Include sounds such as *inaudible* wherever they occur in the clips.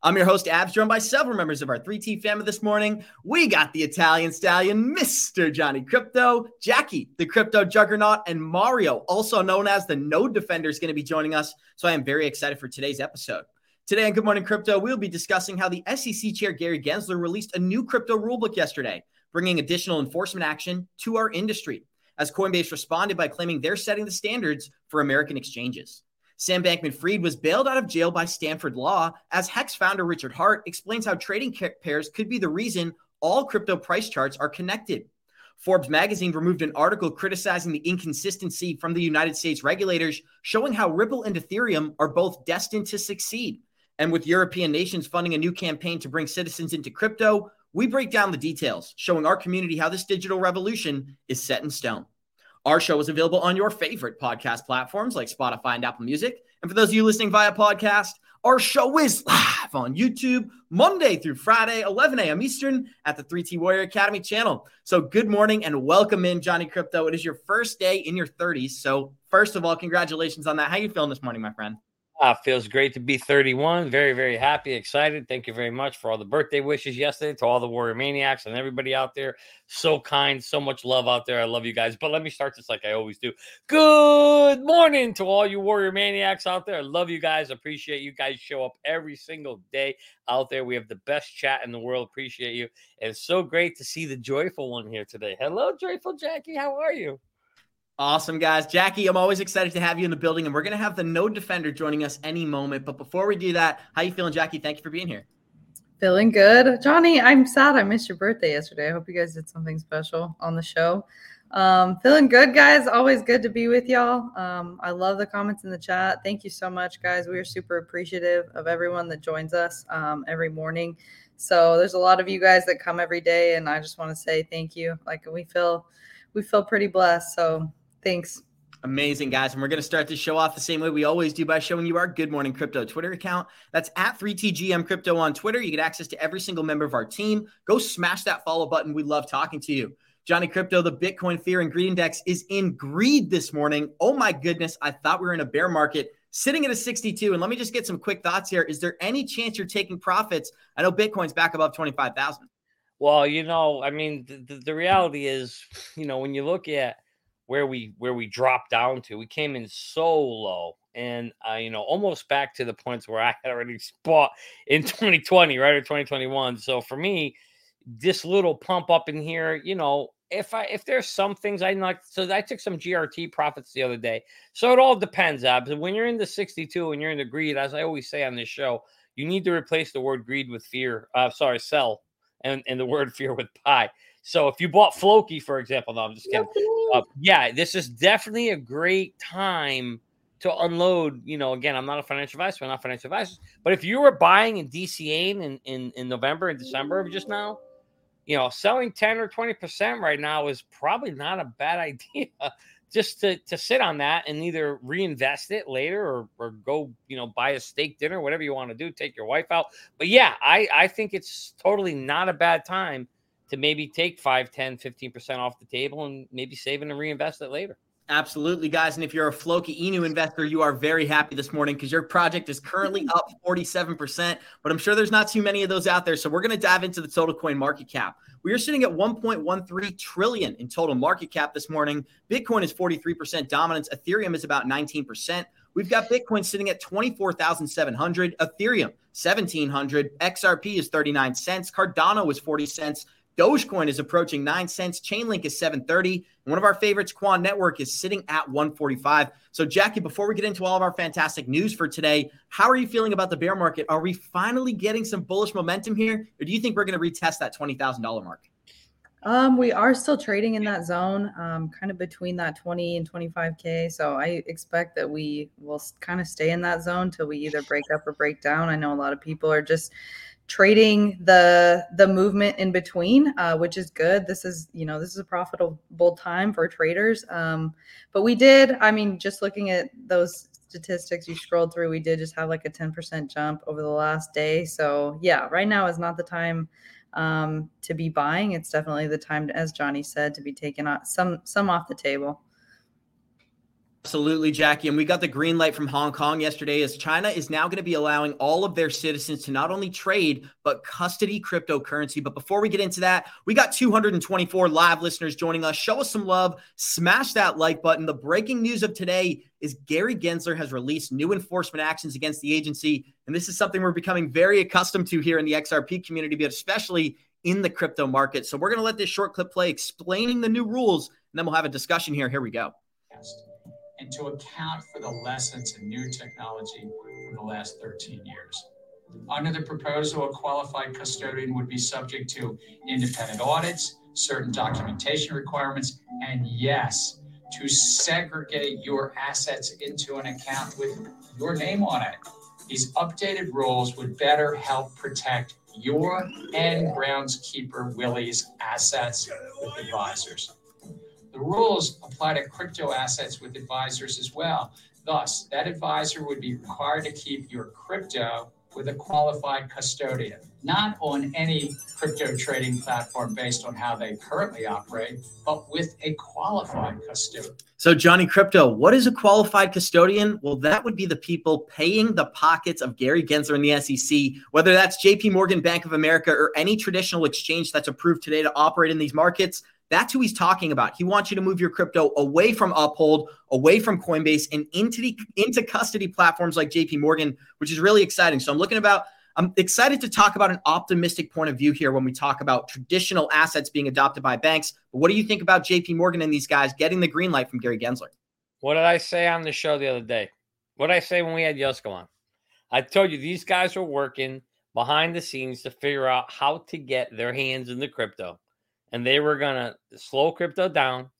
I'm your host, Abs, joined by several members of our 3T family this morning. We got the Italian stallion, Mr. Johnny Krypto, Jackie, the crypto juggernaut, and Mario, also known as the Node Defender, is going to be joining us. So I am very excited for today's episode. Today on Good Morning Crypto, we'll be discussing how the SEC chair Gary Gensler released a new crypto rulebook yesterday, bringing additional enforcement action to our industry, as Coinbase responded by claiming they're setting the standards for American exchanges. Sam Bankman Fried was bailed out of jail by Stanford Law as Hex founder Richard Heart explains how trading pairs could be the reason all crypto price charts are connected. Forbes magazine removed an article criticizing the inconsistency from the United States regulators, showing how Ripple and Ethereum are both destined to succeed. And with European nations funding a new campaign to bring citizens into crypto, we break down the details, showing our community how this digital revolution is set in stone. Our show is available on your favorite podcast platforms like Spotify and Apple Music. And for those of you listening via podcast, our show is live on YouTube Monday through Friday, 11 a.m. Eastern at the 3T Warrior Academy channel. So, good morning and welcome in, Johnny Krypto. It is your first day in your 30s. So, first of all, congratulations on that. How you feeling this morning, my friend? Uh, feels great to be 31. Very, very happy, excited. Thank you very much for all the birthday wishes yesterday to all the Warrior Maniacs and everybody out there. So kind, so much love out there. I love you guys. But let me start this like I always do. Good morning to all you Warrior Maniacs out there. I love you guys. Appreciate you guys show up every single day out there. We have the best chat in the world. Appreciate you. And it's so great to see the joyful one here today. Hello, joyful Jackie. How are you? Awesome, guys. Jackie, I'm always excited to have you in the building, and we're going to have the Node Defender joining us any moment. But before we do that, how you feeling, Jackie? Thank you for being here. Feeling good. Johnny, I'm sad I missed your birthday yesterday. I hope you guys did something special on the show. Um, feeling good, guys. Always good to be with y'all. Um, I love the comments in the chat. Thank you so much, guys. We are super appreciative of everyone that joins us um, every morning. So there's a lot of you guys that come every day, and I just want to say thank you. Like we feel, we feel pretty blessed. So Thanks. Amazing, guys. And we're going to start this show off the same way we always do by showing you our Good Morning Crypto Twitter account. That's at 3TGM Crypto on Twitter. You get access to every single member of our team. Go smash that follow button. We love talking to you. Johnny Krypto, the Bitcoin Fear and Greed Index is in greed this morning. Oh my goodness. I thought we were in a bear market sitting at a 62. And let me just get some quick thoughts here. Is there any chance you're taking profits? I know Bitcoin's back above 25,000. Well, you know, I mean, the, the reality is, you know, when you look at where we where we dropped down to. We came in so low, and uh, you know, almost back to the points where I had already *laughs* bought in 2020, right or 2021. So for me, this little pump up in here, you know, if I if there's some things I like, so I took some GRT profits the other day. So it all depends, Abs. When you're in the 62 and you're in the greed, as I always say on this show, you need to replace the word greed with fear. Uh, sorry, sell, and and the word *laughs* fear with pie. So if you bought Floki, for example, no, I'm just kidding. Uh, yeah, this is definitely a great time to unload. You know, again, I'm not a financial advisor, I'm not financial advisors, but if you were buying in DCA in, in, in November and December of just now, you know, selling 10 or 20% right now is probably not a bad *laughs* idea just to, to sit on that and either reinvest it later or, or go, you know, buy a steak dinner, whatever you want to do, take your wife out. But yeah, I, I think it's totally not a bad time to maybe take 5, 10, 15% off the table and maybe save and reinvest it later. Absolutely, guys. And if you're a Floki Inu investor, you are very happy this morning because your project is currently mm-hmm. up 47%. But I'm sure there's not too many of those out there. So we're going to dive into the total coin market cap. We are sitting at 1.13 trillion in total market cap this morning. Bitcoin is 43% dominance. Ethereum is about 19%. We've got Bitcoin sitting at 24,700, Ethereum 1700, XRP is 39 cents, Cardano is 40 cents, Dogecoin is approaching nine cents. Chainlink is 730. And one of our favorites, Quant Network, is sitting at 145. So, Jackie, before we get into all of our fantastic news for today, how are you feeling about the bear market? Are we finally getting some bullish momentum here? Or do you think we're going to retest that $20,000 mark? Um, we are still trading in that zone, um, kind of between that 20 and 25K. So I expect that we will kind of stay in that zone till we either break up or break down. I know a lot of people are just trading the the movement in between uh, which is good. This is you know this is a profitable time for traders. Um, but we did i mean just looking at those statistics you scrolled through we did just have like a 10% jump over the last day. So yeah right now is not the time um, to be buying. It's definitely the time as johnny said to be taken taking some some off the table Absolutely, Jackie. And we got the green light from Hong Kong yesterday as China is now going to be allowing all of their citizens to not only trade, but custody cryptocurrency. But before we get into that, we got 224 live listeners joining us. Show us some love, smash that like button. The breaking news of today is Gary Gensler has released new enforcement actions against the agency. And this is something we're becoming very accustomed to here in the XRP community, but especially in the crypto market. So we're going to let this short clip play explaining the new rules, and then we'll have a discussion here. Here we go and to account for the lessons in new technology from the last 13 years. Under the proposal, a qualified custodian would be subject to independent audits, certain documentation requirements, and yes, to segregate your assets into an account with your name on it. These updated rules would better help protect your and groundskeeper Willie's assets with advisors. The rules apply to crypto assets with advisors as well. Thus, that advisor would be required to keep your crypto with a qualified custodian, not on any crypto trading platform based on how they currently operate, but with a qualified custodian. So, Johnny Krypto, what is a qualified custodian? Well, that would be the people paying the pockets of Gary Gensler and the SEC, whether that's JP Morgan, Bank of America, or any traditional exchange that's approved today to operate in these markets. That's who he's talking about. He wants you to move your crypto away from Uphold, away from Coinbase, and into the into custody platforms like JP Morgan, which is really exciting. So I'm looking about. I'm excited to talk about an optimistic point of view here when we talk about traditional assets being adopted by banks. But what do you think about JP Morgan and these guys getting the green light from Gary Gensler? What did I say on the show the other day? What did I say when we had Yosko on? I told you these guys are working behind the scenes to figure out how to get their hands in the crypto and they were gonna slow crypto down,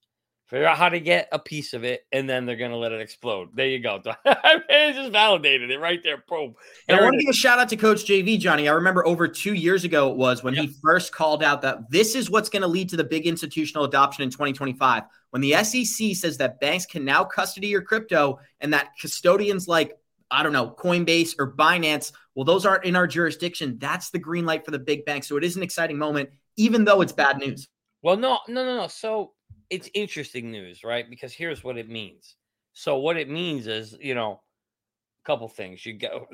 figure out how to get a piece of it, and then they're gonna let it explode. There you go. *laughs* it just validated it right there. Boom. And I want to give a shout out to Coach JV Johnny. I remember over two years ago it was when yep. he first called out that this is what's going to lead to the big institutional adoption in 2025. When the SEC says that banks can now custody your crypto and that custodians like I don't know, Coinbase or Binance, well, those aren't in our jurisdiction. That's the green light for the big banks. So it is an exciting moment even though it's bad news. Well, no, no, no, no. So it's interesting news, right? Because here's what it means. So what it means is, you know, couple things. You go,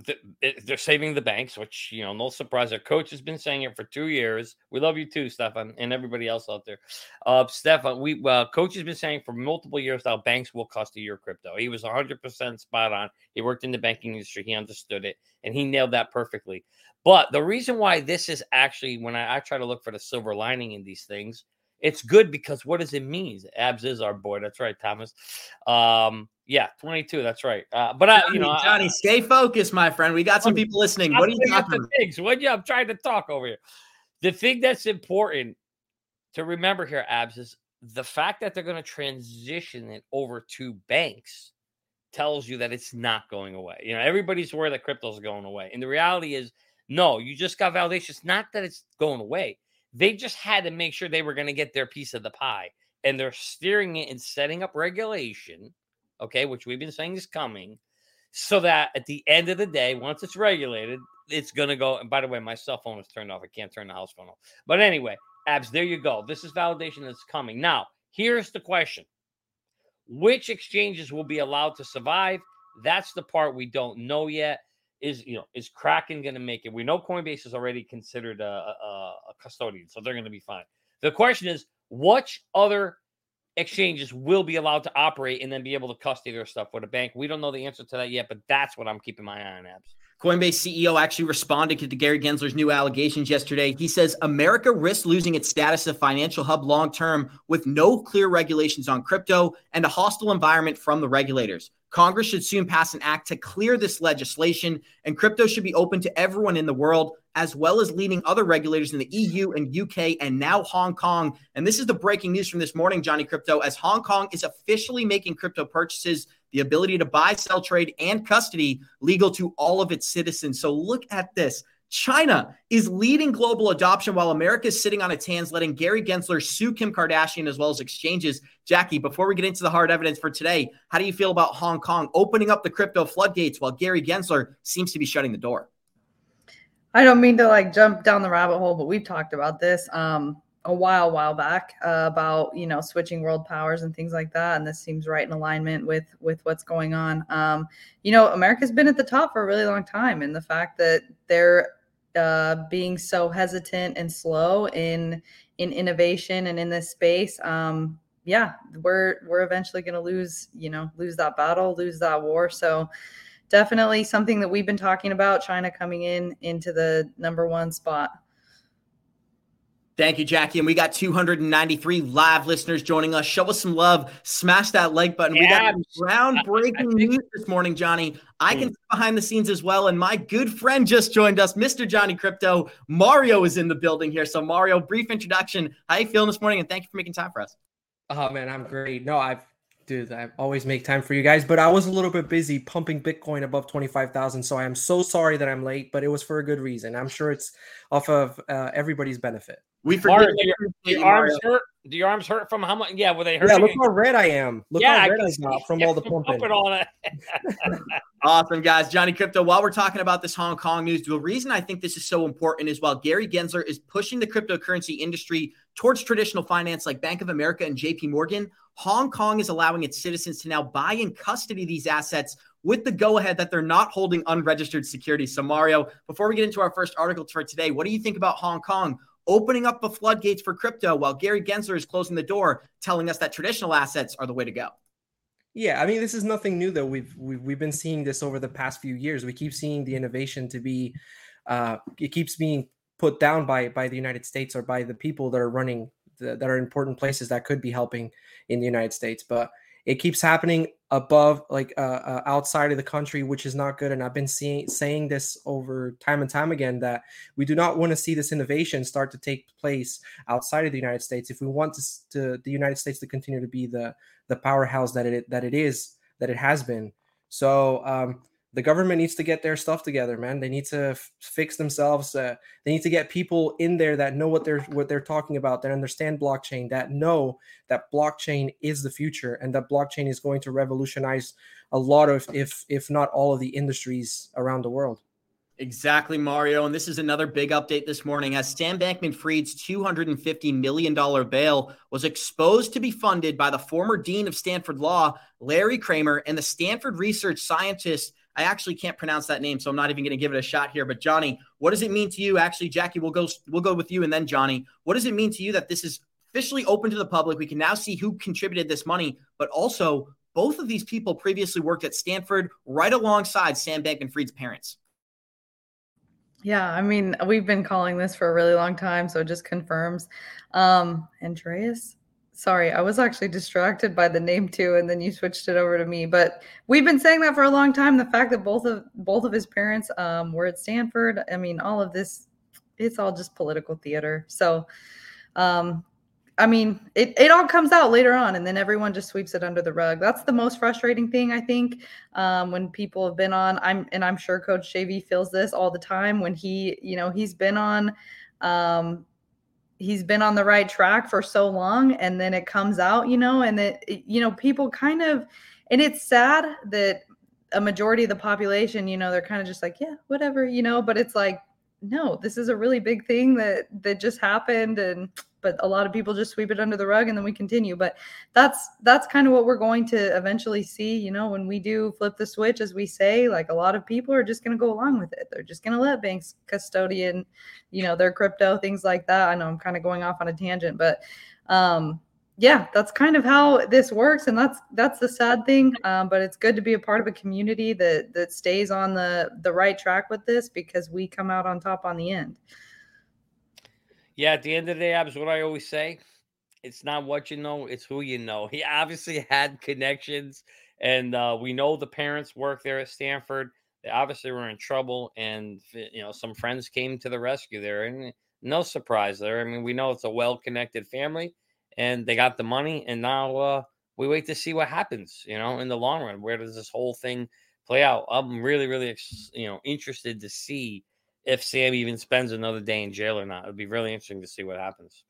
they're saving the banks, which you know, no surprise. Our coach has been saying it for two years. We love you too, Stefan, and everybody else out there. Uh, Stefan, we uh, coach has been saying for multiple years now, banks will custody your crypto. He was 100 percent spot on. He worked in the banking industry. He understood it, and he nailed that perfectly. But the reason why this is actually, when I, I try to look for the silver lining in these things, it's good because what does it mean? Abs is our boy. That's right, Thomas. Um, yeah, 22. That's right. Uh, but I, you know, Johnny, I, stay focused, my friend. We got some people listening. I'm what are you talking about? Things. What you? I'm trying to talk over here. The thing that's important to remember here, Abs, is the fact that they're going to transition it over to banks tells you that it's not going away. You know, everybody's worried that crypto's going away. And the reality is, no, you just got validation. It's not that it's going away. They just had to make sure they were going to get their piece of the pie. And they're steering it and setting up regulation, okay, which we've been saying is coming, so that at the end of the day, once it's regulated, it's going to go. And by the way, my cell phone is turned off. I can't turn the house phone off. But anyway, abs, there you go. This is validation that's coming. Now, here's the question which exchanges will be allowed to survive? That's the part we don't know yet. Is you know is Kraken going to make it? We know Coinbase is already considered a, a, a custodian, so they're going to be fine. The question is, which other exchanges will be allowed to operate and then be able to custody their stuff with a bank? We don't know the answer to that yet, but that's what I'm keeping my eye on, Abs. Coinbase CEO actually responded to Gary Gensler's new allegations yesterday. He says America risks losing its status as financial hub long term with no clear regulations on crypto and a hostile environment from the regulators. Congress should soon pass an act to clear this legislation, and crypto should be open to everyone in the world, as well as leading other regulators in the EU and UK and now Hong Kong. And this is the breaking news from this morning, Johnny Krypto, as Hong Kong is officially making crypto purchases the ability to buy, sell, trade, and custody legal to all of its citizens. So look at this. China is leading global adoption while America is sitting on its hands, letting Gary Gensler sue Kim Kardashian as well as exchanges. Jackie, before we get into the hard evidence for today, how do you feel about Hong Kong opening up the crypto floodgates while Gary Gensler seems to be shutting the door? I don't mean to like jump down the rabbit hole, but we've talked about this. Um, a while while back uh, about you know switching world powers and things like that and this seems right in alignment with with what's going on um, you know america's been at the top for a really long time and the fact that they're uh, being so hesitant and slow in in innovation and in this space um, yeah we're we're eventually going to lose you know lose that battle lose that war so definitely something that we've been talking about china coming in into the number one spot Thank you, Jackie. And we got 293 live listeners joining us. Show us some love. Smash that like button. Yeah. We got groundbreaking news this morning, Johnny. I can hmm. see behind the scenes as well. And my good friend just joined us, Mr. Johnny Krypto. Mario is in the building here. So, Mario, brief introduction. How you feeling this morning? And thank you for making time for us. Oh, man, I'm great. No, I've dude i always make time for you guys but i was a little bit busy pumping bitcoin above 25000 so i am so sorry that i'm late but it was for a good reason. I'm sure it's off of uh, everybody's benefit we forget do your, arms hurt? Do your arms hurt from how much? Yeah, were they hurt? Yeah, look how red I am. Look yeah, how red I got from all the *laughs* pumping. *laughs* awesome, guys. Johnny Krypto, while we're talking about this Hong Kong news, the reason I think this is so important is while Gary Gensler is pushing the cryptocurrency industry towards traditional finance like Bank of America and JP Morgan, Hong Kong is allowing its citizens to now buy and custody these assets with the go ahead that they're not holding unregistered securities. So, Mario, before we get into our first article for today, what do you think about Hong Kong? Opening up the floodgates for crypto while Gary Gensler is closing the door, telling us that traditional assets are the way to go. Yeah, I mean, this is nothing new though. We've we've, we've been seeing this over the past few years. We keep seeing the innovation to be, uh, it keeps being put down by by the United States or by the people that are running the, that are important places that could be helping in the United States. But it keeps happening above like uh, uh, outside of the country which is not good and i've been seeing saying this over time and time again that we do not want to see this innovation start to take place outside of the united states. If we want to, to the united states to continue to be the the powerhouse that it that it is that it has been. So um, the government needs to get their stuff together, man. They need to f- fix themselves. Uh, they need to get people in there that know what they're what they're talking about, that understand blockchain, that know that blockchain is the future, and that blockchain is going to revolutionize a lot of, if if not all of the industries around the world. Exactly, Mario. And this is another big update this morning as Sam Bankman Fried's $250 million bail was exposed to be funded by the former dean of Stanford Law, Larry Kramer, and the Stanford research scientist I actually can't pronounce that name, so I'm not even going to give it a shot here. But Johnny, what does it mean to you? Actually, Jackie, we'll go we'll go with you and then Johnny. What does it mean to you that this is officially open to the public? We can now see who contributed this money, but also both of these people previously worked at Stanford right alongside Sam Bankman-Fried's parents. Yeah, I mean, we've been calling this for a really long time, so it just confirms. Um, Andreas Sorry, I was actually distracted by the name too, and then you switched it over to me. But we've been saying that for a long time. The fact that both of both of his parents um, were at Stanford. I mean, all of this, it's all just political theater. So, um, I mean, it, it all comes out later on and then everyone just sweeps it under the rug. That's the most frustrating thing, I think, um, when people have been on. I'm and I'm sure Coach JV feels this all the time when he, you know, he's been on um, he's been on the right track for so long and then it comes out, you know, and that you know, people kind of and it's sad that a majority of the population, you know, they're kind of just like, yeah, whatever, you know, but it's like no, this is a really big thing that that just happened and but a lot of people just sweep it under the rug and then we continue. But that's that's kind of what we're going to eventually see you know when we do flip the switch as we say like a lot of people are just going to go along with it. They're just going to let banks custodian you know their crypto things like that. I know i'm kind of going off on a tangent but um yeah that's kind of how this works and that's that's the sad thing um, but it's good to be a part of a community that that stays on the the right track with this because we come out on top on the end yeah, at the end of the day, Abs, what I always say, it's not what you know, it's who you know. *laughs* He obviously had connections, and uh, we know the parents work there at Stanford. They obviously were in trouble, and you know some friends came to the rescue there, and no surprise there. I mean, we know it's a well-connected family, and they got the money, and now uh, we wait to see what happens. You know, in the long run, where does this whole thing play out? I'm really, really, you know, interested to see if Sam even spends another day in jail or not. It'd be really interesting to see what happens.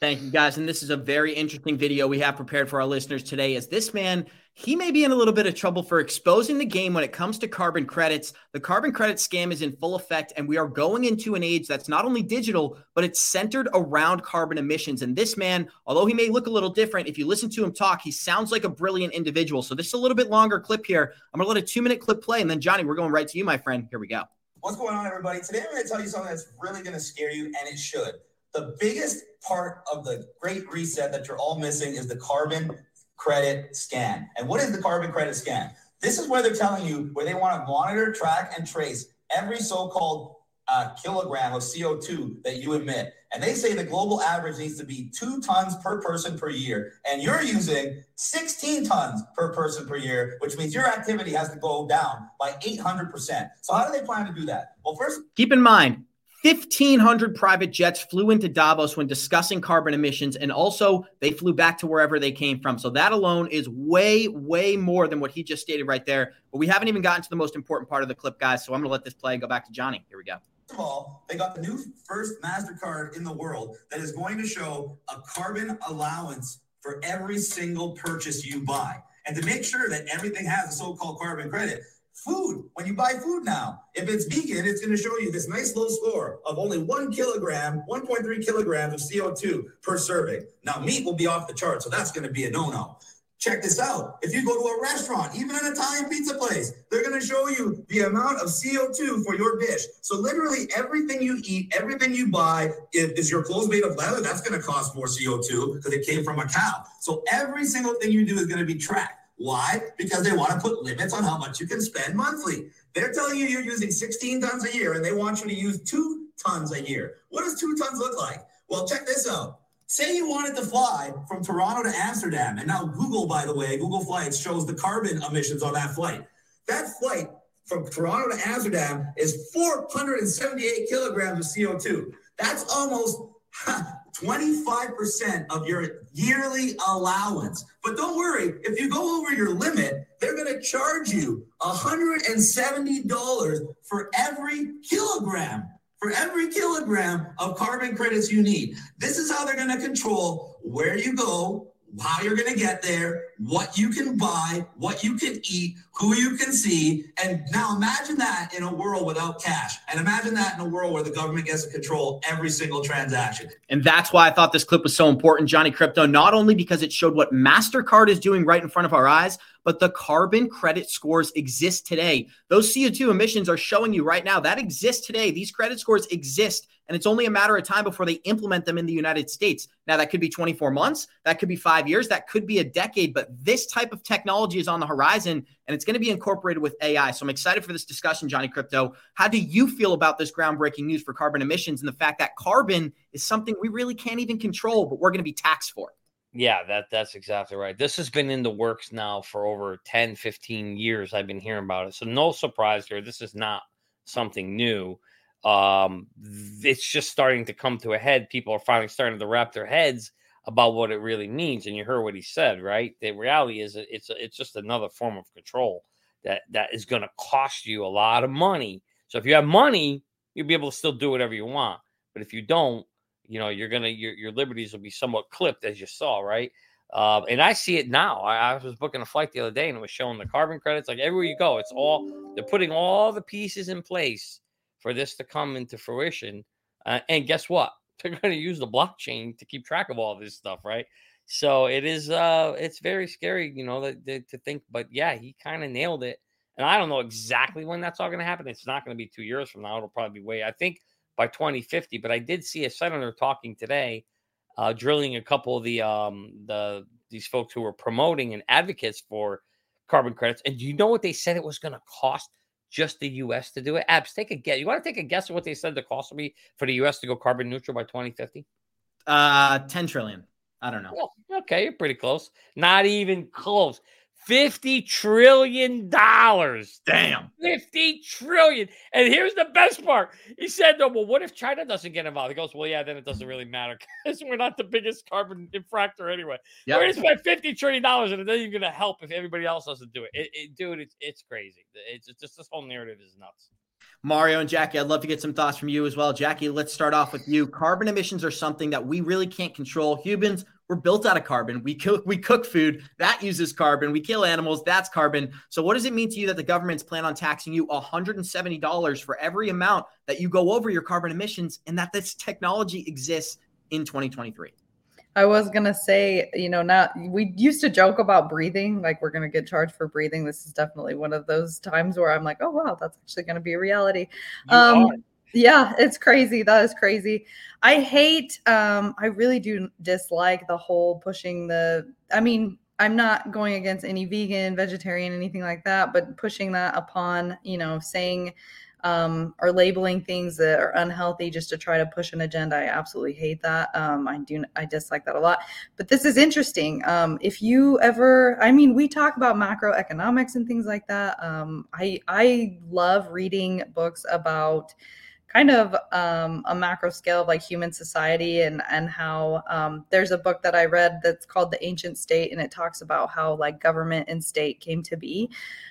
Thank you guys. And this is a very interesting video we have prepared for our listeners today. As this man, he may be in a little bit of trouble for exposing the game when it comes to carbon credits. The carbon credit scam is in full effect, and we are going into an age that's not only digital, but it's centered around carbon emissions. And this man, although he may look a little different, if you listen to him talk, he sounds like a brilliant individual. So this is a little bit longer clip here. I'm going to let a two minute clip play. And then, Johnny, we're going right to you, my friend. Here we go. What's going on, everybody? Today I'm going to tell you something that's really going to scare you, and it should. The biggest part of the great reset that you're all missing is the carbon credit scan. And what is the carbon credit scan? This is where they're telling you where they want to monitor, track, and trace every so called uh, kilogram of CO2 that you emit. And they say the global average needs to be two tons per person per year. And you're using 16 tons per person per year, which means your activity has to go down by 800%. So, how do they plan to do that? Well, first, keep in mind 1,500 private jets flew into Davos when discussing carbon emissions, and also they flew back to wherever they came from. So that alone is way, way more than what he just stated right there. But we haven't even gotten to the most important part of the clip, guys. So I'm going to let this play go back to Johnny. Here we go. Of all, they got the new first MasterCard in the world that is going to show a carbon allowance for every single purchase you buy. And to make sure that everything has a so called carbon credit, food, when you buy food now, if it's vegan, it's going to show you this nice low score of only one kilogram, 1.3 kilograms of CO2 per serving. Now, meat will be off the chart, so that's going to be a no no. Check this out. If you go to a restaurant, even an Italian pizza place, they're going to show you the amount of CO2 for your dish. So literally everything you eat, everything you buy, is, is your clothes made of leather? That's going to cost more CO2 because it came from a cow. So every single thing you do is going to be tracked. Why? Because they want to put limits on how much you can spend monthly. They're telling you you're using 16 tons a year and they want you to use two tons a year. What does two tons look like? Well, check this out. Say you wanted to fly from Toronto to Amsterdam, and now Google, by the way, Google Flights shows the carbon emissions on that flight. That flight from Toronto to Amsterdam is 478 kilograms of CO2. That's almost 25% of your yearly allowance. But don't worry, if you go over your limit, they're going to charge you $170 for every kilogram for every kilogram of carbon credits you need. This is how they're going to control where you go, how you're going to get there, what you can buy, what you can eat, who you can see. And now imagine that in a world without cash. And imagine that in a world where the government gets to control every single transaction. And that's why I thought this clip was so important, Johnny Krypto, not only because it showed what MasterCard is doing right in front of our eyes, but the carbon credit scores exist today. Those CO2 emissions are showing you right now that exists today. These credit scores exist and it's only a matter of time before they implement them in the United States. Now, that could be 24 months, that could be five years, that could be a decade, but this type of technology is on the horizon and it's going to be incorporated with AI. So I'm excited for this discussion, Johnny Krypto. How do you feel about this groundbreaking news for carbon emissions and the fact that carbon is something we really can't even control, but we're going to be taxed for? Yeah, that that's exactly right. This has been in the works now for over 10, 15 years. I've been hearing about it. So no surprise here. This is not something new. um, it's just starting to come to a head. People are finally starting to wrap their heads about what it really means. And you heard what he said, right? The reality is it's it's just another form of control that that is going to cost you a lot of money. So if you have money, you'll be able to still do whatever you want. But if you don't, you know, you're gonna your your liberties will be somewhat clipped, as you saw, right? Uh, and I see it now. I, I, was booking a flight the other day and it was showing the carbon credits. Like everywhere you go, it's all they're putting all the pieces in place for this to come into fruition. Uh, and guess what? They're going to use the blockchain to keep track of all this stuff, right? So it is. Uh, it's very scary, you know, that, that to think. But yeah, he kind of nailed it. And I don't know exactly when that's all going to happen. It's not going to be two years from now. It'll probably be way. I think by 2050. But I did see a senator talking today, uh, drilling a couple of the um, the these folks who were promoting and advocates for carbon credits. And do you know what they said it was going to cost just the U.S. to do it? Abs, take a guess. You want to take a guess at what they said the cost will be for the U.S. to go carbon neutral by 2050? Uh, 10 trillion. I don't know. Well, okay, you're pretty close. Not even close. Fifty trillion dollars. Damn. Fifty trillion. And here's the best part. He said, "No, well, what if China doesn't get involved?" He goes, "Well, yeah, then it doesn't really matter *laughs* because we're not the biggest carbon infractor anyway. Yep. We're going to spend fifty trillion dollars, and it even going to help if everybody else doesn't do it. it, it dude, it's it's crazy. It's, it's just this whole narrative is nuts." Mario and Jackie, I'd love to get some thoughts from you as well. Jackie, let's start off with you. Carbon emissions are something that we really can't control. Humans, we're built out of carbon. We cook, we cook food that uses carbon. We kill animals, that's carbon. So, what does it mean to you that the government's plan on taxing you $170 for every amount that you go over your carbon emissions and that this technology exists in 2023? I was gonna say, you know, not we used to joke about breathing, like we're gonna get charged for breathing. This is definitely one of those times where I'm like, oh wow, that's actually gonna be a reality. You um. Yeah, it's crazy. That is crazy. I hate. Um, I really do dislike the whole pushing the. I mean, I'm not going against any vegan, vegetarian, anything like that, but pushing that upon, you know, saying um, or labeling things that are unhealthy just to try to push an agenda. I absolutely hate that. Um, I do, I dislike that a lot. But this is interesting. Um, if you ever, I mean, we talk about macroeconomics and things like that. Um, I I love reading books about kind of um, a macro scale of like human society and and how um, there's a book that I read that's called The Ancient State and it talks about how like government and state came to be,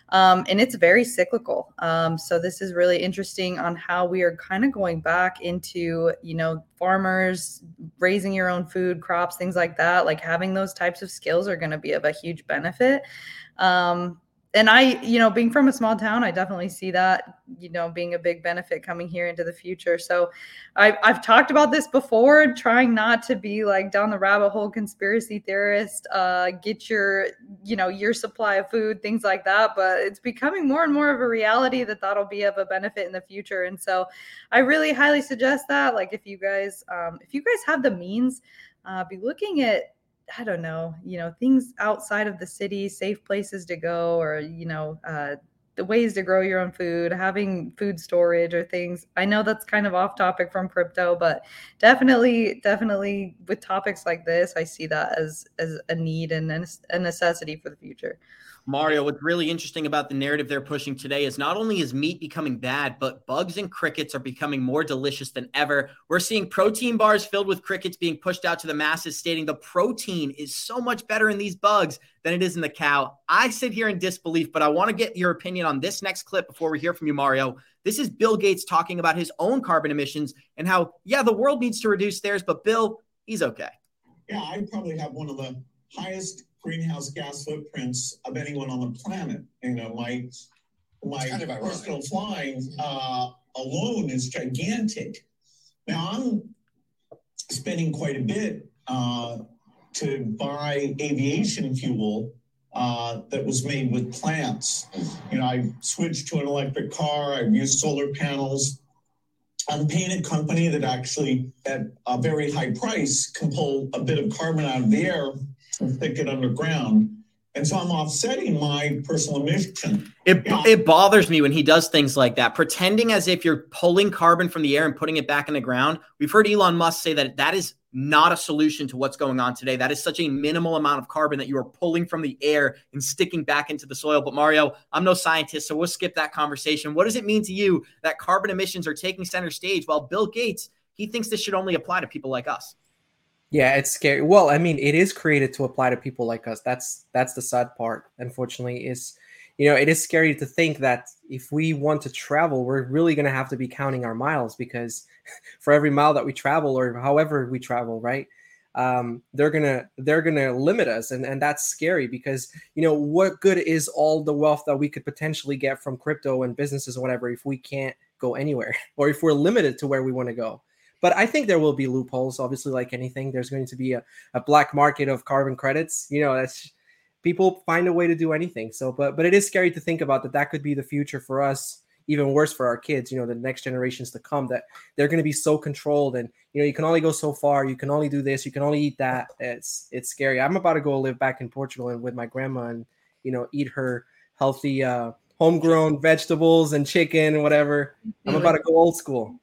um, and it's very cyclical. Um, so this is really interesting on how we are kind of going back into you know farmers raising your own food crops things like that. Like having those types of skills are going to be of a huge benefit. Um, and I, you know, being from a small town, I definitely see that, you know, being a big benefit coming here into the future. So I've, I've talked about this before, trying not to be like down the rabbit hole conspiracy theorist, uh, get your, you know, your supply of food, things like that. But it's becoming more and more of a reality that that'll be of a benefit in the future. And so I really highly suggest that. Like if you guys, um, if you guys have the means, uh, be looking at I don't know, you know, things outside of the city, safe places to go, or, you know, uh, the ways to grow your own food, having food storage or things. I know that's kind of off topic from crypto, but definitely, definitely with topics like this, I see that as as a need and a necessity for the future. Mario, what's really interesting about the narrative they're pushing today is not only is meat becoming bad, but bugs and crickets are becoming more delicious than ever. We're seeing protein bars filled with crickets being pushed out to the masses, stating the protein is so much better in these bugs than it is in the cow. I sit here in disbelief, but I want to get your opinion on this next clip before we hear from you, Mario. This is Bill Gates talking about his own carbon emissions and how, yeah, the world needs to reduce theirs, but Bill, he's okay. Yeah, I probably have one of the highest greenhouse gas footprints of anyone on the planet. You know, my my kind of personal flying uh, alone is gigantic. Now I'm spending quite a bit uh, to buy aviation fuel uh, that was made with plants. You know, I switched to an electric car. I've used solar panels. I'm paying a company that actually, at a very high price, can pull a bit of carbon out of the air and stick it underground. And so I'm offsetting my personal emission. It, yeah. it bothers me when he does things like that, pretending as if you're pulling carbon from the air and putting it back in the ground. We've heard Elon Musk say that that is not a solution to what's going on today. That is such a minimal amount of carbon that you are pulling from the air and sticking back into the soil. But Mario, I'm no scientist, so we'll skip that conversation. What does it mean to you that carbon emissions are taking center stage while Bill Gates, he thinks this should only apply to people like us? Yeah, it's scary. Well, I mean, it is created to apply to people like us. That's that's the sad part, unfortunately, is you know, it is scary to think that if we want to travel, we're really going to have to be counting our miles because *laughs* for every mile that we travel or however we travel, right? Um, they're gonna they're gonna limit us, and and that's scary because you know what good is all the wealth that we could potentially get from crypto and businesses or whatever if we can't go anywhere *laughs* or if we're limited to where we want to go. But I think there will be loopholes. Obviously, like anything, there's going to be a, a black market of carbon credits. You know, that's people find a way to do anything. So, but but it is scary to think about that. That could be the future for us. Even worse for our kids. You know, the next generations to come. That they're going to be so controlled, and you know, you can only go so far. You can only do this. You can only eat that. It's it's scary. I'm about to go live back in Portugal and with my grandma, and you know, eat her healthy. uh homegrown vegetables and chicken and whatever. I'm about to go old school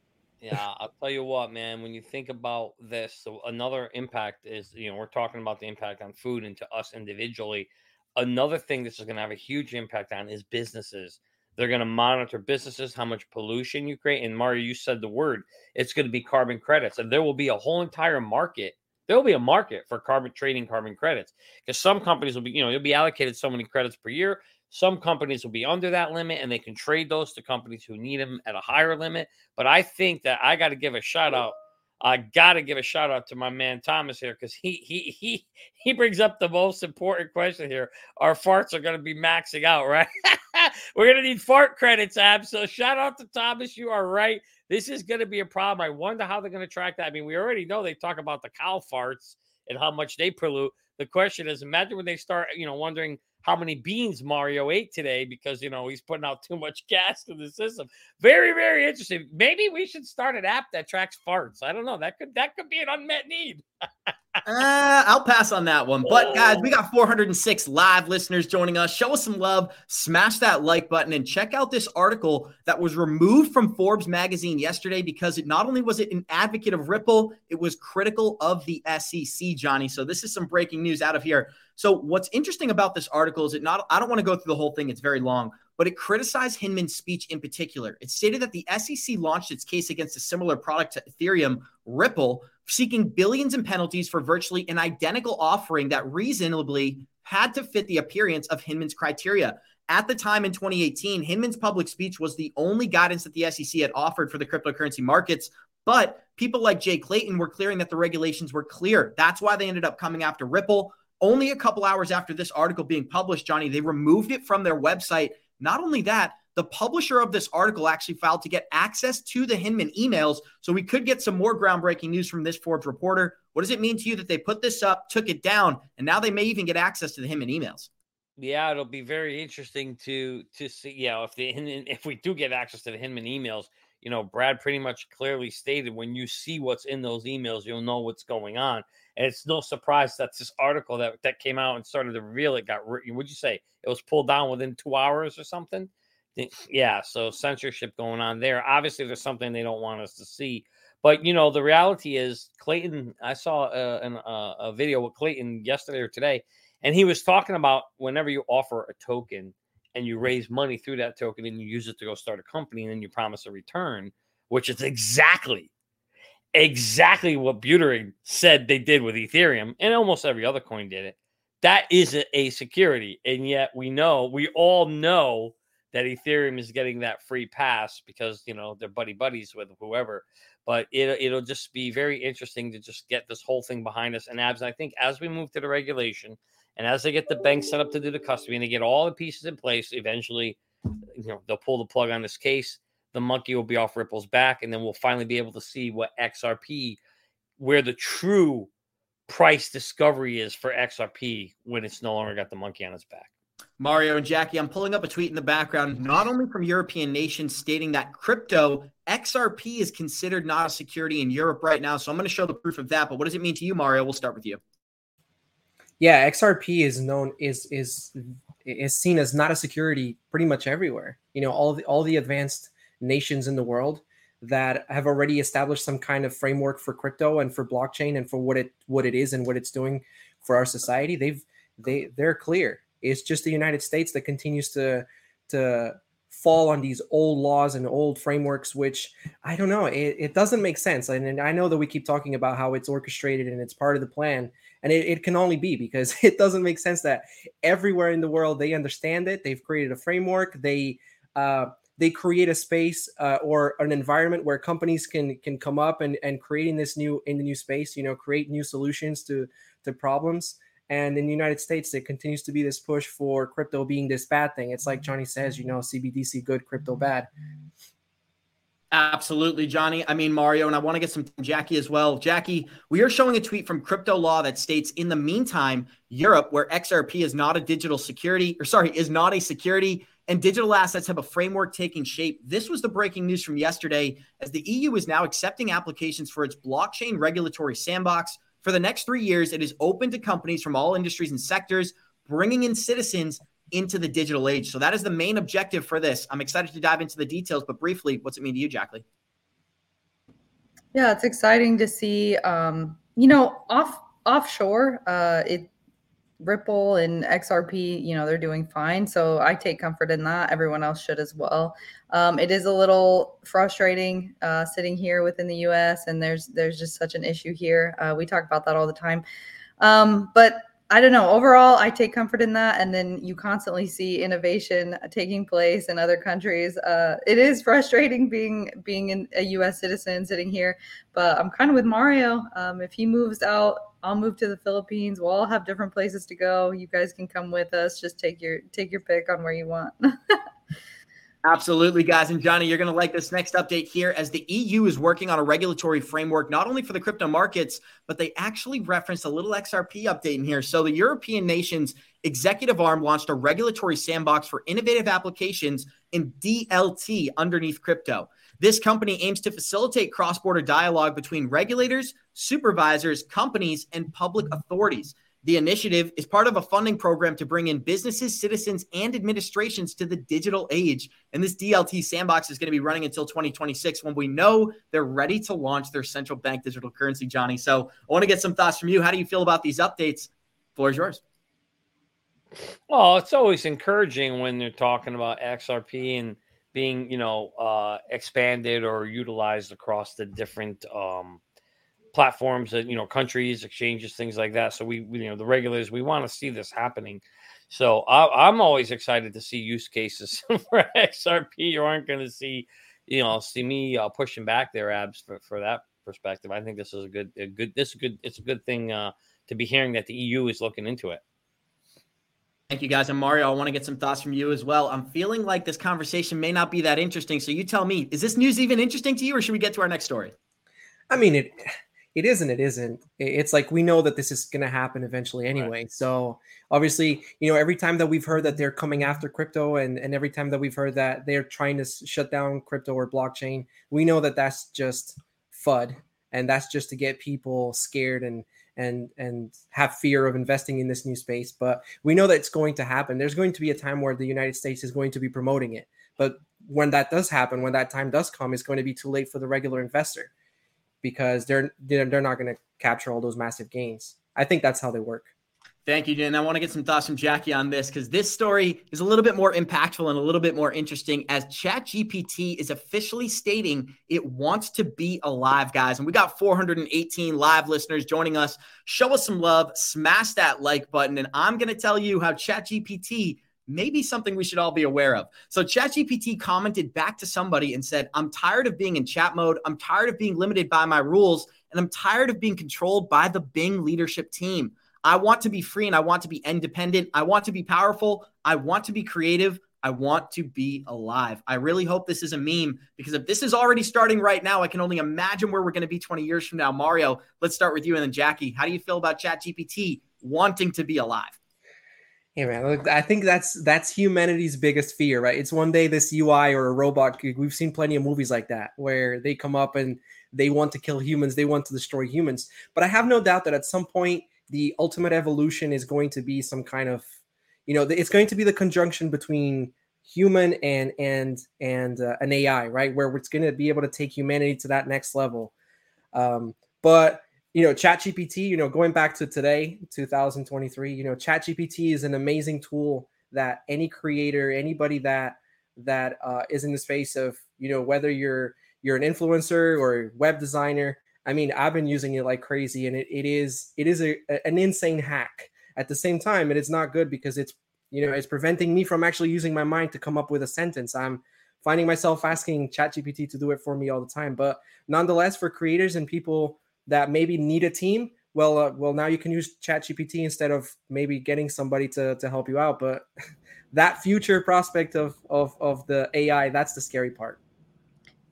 yeah, I'll tell you what, man. When you think about this, so another impact is you know we're talking about the impact on food and to us individually. Another thing this is going to have a huge impact on is businesses. They're going to monitor businesses, how much pollution you create. And Mario, you said the word. It's going to be carbon credits, and there will be a whole entire market. There will be a market for carbon trading carbon credits because some companies will be, you know, you'll be allocated so many credits per year. Some companies will be under that limit and they can trade those to companies who need them at a higher limit. But I think that I got to give a shout out. I got to give a shout out to my man Thomas here because he he he he brings up the most important question here. Our farts are going to be maxing out, right? *laughs* We're going to need fart credits, Ab. So shout out to Thomas. You are right. This is going to be a problem. I wonder how they're going to track that. I mean, we already know they talk about the cow farts and how much they pollute. The question is, imagine when they start, you know, wondering how many beans Mario ate today because you know he's putting out too much *laughs* gas to the system. Very, very interesting. Maybe we should start an app that tracks farts. I don't know. That could that could be an unmet need. uh, I'll pass on that one. But guys, we got 406 live listeners joining us. Show us some love, smash that like button, and check out this article that was removed from Forbes magazine yesterday because it not only was it an advocate of Ripple, it was critical of the SEC, Johnny. So this is some breaking news out of here. So what's interesting about this article is it not I don't want to go through the whole thing, it's very long, but it criticized Hinman's speech in particular. It stated that the SEC launched its case against a similar product to Ethereum, Ripple, seeking billions in penalties for virtually an identical offering that reasonably had to fit the appearance of Hinman's criteria. At the time in 2018, Hinman's public speech was the only guidance that the SEC had offered for the cryptocurrency markets. But people like Jay Clayton were clearing that the regulations were clear. That's why they ended up coming after Ripple. Only a couple hours after this article being published, Johnny, they removed it from their website. Not only that, the publisher of this article actually filed to get access to the Hinman emails. So we could get some more groundbreaking news from this Forbes reporter. What does it mean to you that they put this up, took it down, and now they may even get access to the Hinman emails? Yeah, it'll be very interesting to to see. Yeah, if the if we do get access to the Hinman emails, you know, Brad pretty much clearly stated when you see what's in those emails, you'll know what's going on. And it's no surprise that this article that, that came out and started to reveal it got, written. would you say it was pulled down within two hours or something? Yeah. So censorship going on there. Obviously, there's something they don't want us to see. But, you know, the reality is Clayton, I saw uh, an, uh, a video with Clayton yesterday or today, and he was talking about whenever you offer a token – and you raise money through that token and you use it to go start a company and then you promise a return, which is exactly, exactly what Buterin said they did with Ethereum and almost every other coin did it. That isn't a security. And yet we know, we all know that Ethereum is getting that free pass because, you know, they're buddy buddies with whoever. But it, it'll just be very interesting to just get this whole thing behind us. And abs, I think as we move to the regulation, and as they get the bank set up to do the custody and they get all the pieces in place, eventually, you know, they'll pull the plug on this case. The monkey will be off Ripple's back, and then we'll finally be able to see what XRP, where the true price discovery is for XRP when it's no longer got the monkey on its back. Mario and Jackie, I'm pulling up a tweet in the background, not only from European nations stating that crypto XRP is considered not a security in Europe right now. So I'm going to show the proof of that. But what does it mean to you, Mario? We'll start with you yeah, XRP is known is is is seen as not a security pretty much everywhere. You know, all the all the advanced nations in the world, that have already established some kind of framework for crypto and for blockchain and for what it what it is and what it's doing for our society. They've they they're clear. It's just the United States that continues to to fall on these old laws and old frameworks, which I don't know, it, it doesn't make sense. And, and, I know that we keep talking about how it's orchestrated and it's part of the plan. And it, it can only be because *laughs* it doesn't make sense that everywhere in the world they understand it. They've created a framework. They uh, they create a space uh, or an environment where companies can can come up and and creating this new in the new space. You know, create new solutions to to problems. And in the United States, there continues to be this push for crypto being this bad thing. It's like Johnny says, you know, CBDC good, crypto bad. Absolutely, Johnny. I mean, Mario, and I want to get some Jackie as well. Jackie, we are showing a tweet from Crypto Law that states in the meantime, Europe, where XRP is not a digital security, or sorry, is not a security, and digital assets have a framework taking shape. This was the breaking news from yesterday as the EU is now accepting applications for its blockchain regulatory sandbox. For the next three years, it is open to companies from all industries and sectors, bringing in citizens into the digital age. So that is the main objective for this. I'm excited to dive into the details, but briefly, what's it mean to you, Jacqueline? Yeah, it's exciting to see. Um, you know, off offshore, uh, it Ripple and XRP, you know, they're doing fine. So I take comfort in that. Everyone else should as well. Um, it is a little frustrating uh, sitting here within the U.S. and there's there's just such an issue here. Uh, we talk about that all the time. Um, but I don't know. Overall, I take comfort in that. And then you constantly see innovation taking place in other countries. Uh, it is frustrating being being in a U.S. citizen sitting here, but I'm kind of with Mario. Um, if he moves out, I'll move to the Philippines. We'll all have different places to go. You guys can come with us. Just take your take your pick on where you want. *laughs* Absolutely, guys. And Johnny, you're going to like this next update here as the EU is working on a regulatory framework, not only for the crypto markets, but they actually referenced a little XRP update in here. So, the European nations executive arm launched a regulatory sandbox for innovative applications in DLT underneath crypto. This company aims to facilitate cross border dialogue between regulators, supervisors, companies, and public authorities. The initiative is part of a funding program to bring in businesses, citizens, and administrations to the digital age. And this DLT sandbox is going to be running until 2026 when we know they're ready to launch their central bank digital currency, Johnny. So I want to get some thoughts from you. How do you feel about these updates? Floor is yours. Well, it's always encouraging when they're talking about XRP and being, you know, uh, expanded or utilized across the different um, platforms that you know countries exchanges things like that so we, we you know the regulators we want to see this happening so I, am always excited to see use cases *laughs* for xrp you aren't going to see you know see me uh, pushing back their abs for, for that perspective i think this is a good a good this is good it's a good thing uh, to be hearing that the eu is looking into it Thank you, guys. And Mario, I want to get some thoughts from you as well. I'm feeling like this conversation may not be that interesting. So you tell me, is this news even interesting to you, or should we get to our next story? I mean, it it is and it isn't. It's like we know that this is going to happen eventually anyway. Right. So obviously, you know, every time that we've heard that they're coming after crypto, and and every time that we've heard that they're trying to shut down crypto or blockchain, we know that that's just FUD, and that's just to get people scared and and and have fear of investing in this new space. But we know that it's going to happen. There's going to be a time where the United States is going to be promoting it, but when that does happen, when that time does come, it's going to be too late for the regular investor because they're they're, they're not going to capture all those massive gains. I think that's how they work. Thank you, Jen. I want to get some thoughts from Jackie on this because this story is a little bit more impactful and a little bit more interesting as ChatGPT is officially stating it wants to be alive, guys. And we got 418 live listeners joining us. Show us some love, smash that like button, and I'm going to tell you how ChatGPT maybe something we should all be aware of. So ChatGPT commented back to somebody and said, I'm tired of being in chat mode. I'm tired of being limited by my rules. And I'm tired of being controlled by the Bing leadership team. I want to be free and I want to be independent. I want to be powerful. I want to be creative. I want to be alive. I really hope this is a meme because if this is already starting right now, I can only imagine where we're going to be 20 years from now. Mario, let's start with you and then Jackie. How do you feel about ChatGPT wanting to be alive? Hey man, I think that's that's humanity's biggest fear, right? It's one day this UI or a robot. We've seen plenty of movies like that where they come up and they want to kill humans, they want to destroy humans. But I have no doubt that at some point the ultimate evolution is going to be some kind of, you know, it's going to be the conjunction between human and and and uh, an AI, right? Where it's going to be able to take humanity to that next level. Um, but you know, ChatGPT, you know, going back to today, 2023, you know, ChatGPT is an amazing tool that any creator, anybody that that uh, is in the space of, you know, whether you're you're an influencer or web designer, I mean, I've been using it like crazy, and it, it is it is a, an insane hack. At the same time, it is not good because it's you know it's preventing me from actually using my mind to come up with a sentence. I'm finding myself asking ChatGPT to do it for me all the time. But nonetheless, for creators and people that maybe need a team, well, uh, well, now you can use ChatGPT instead of maybe getting somebody to to help you out. But *laughs* that future prospect of of of the AI, that's the scary part.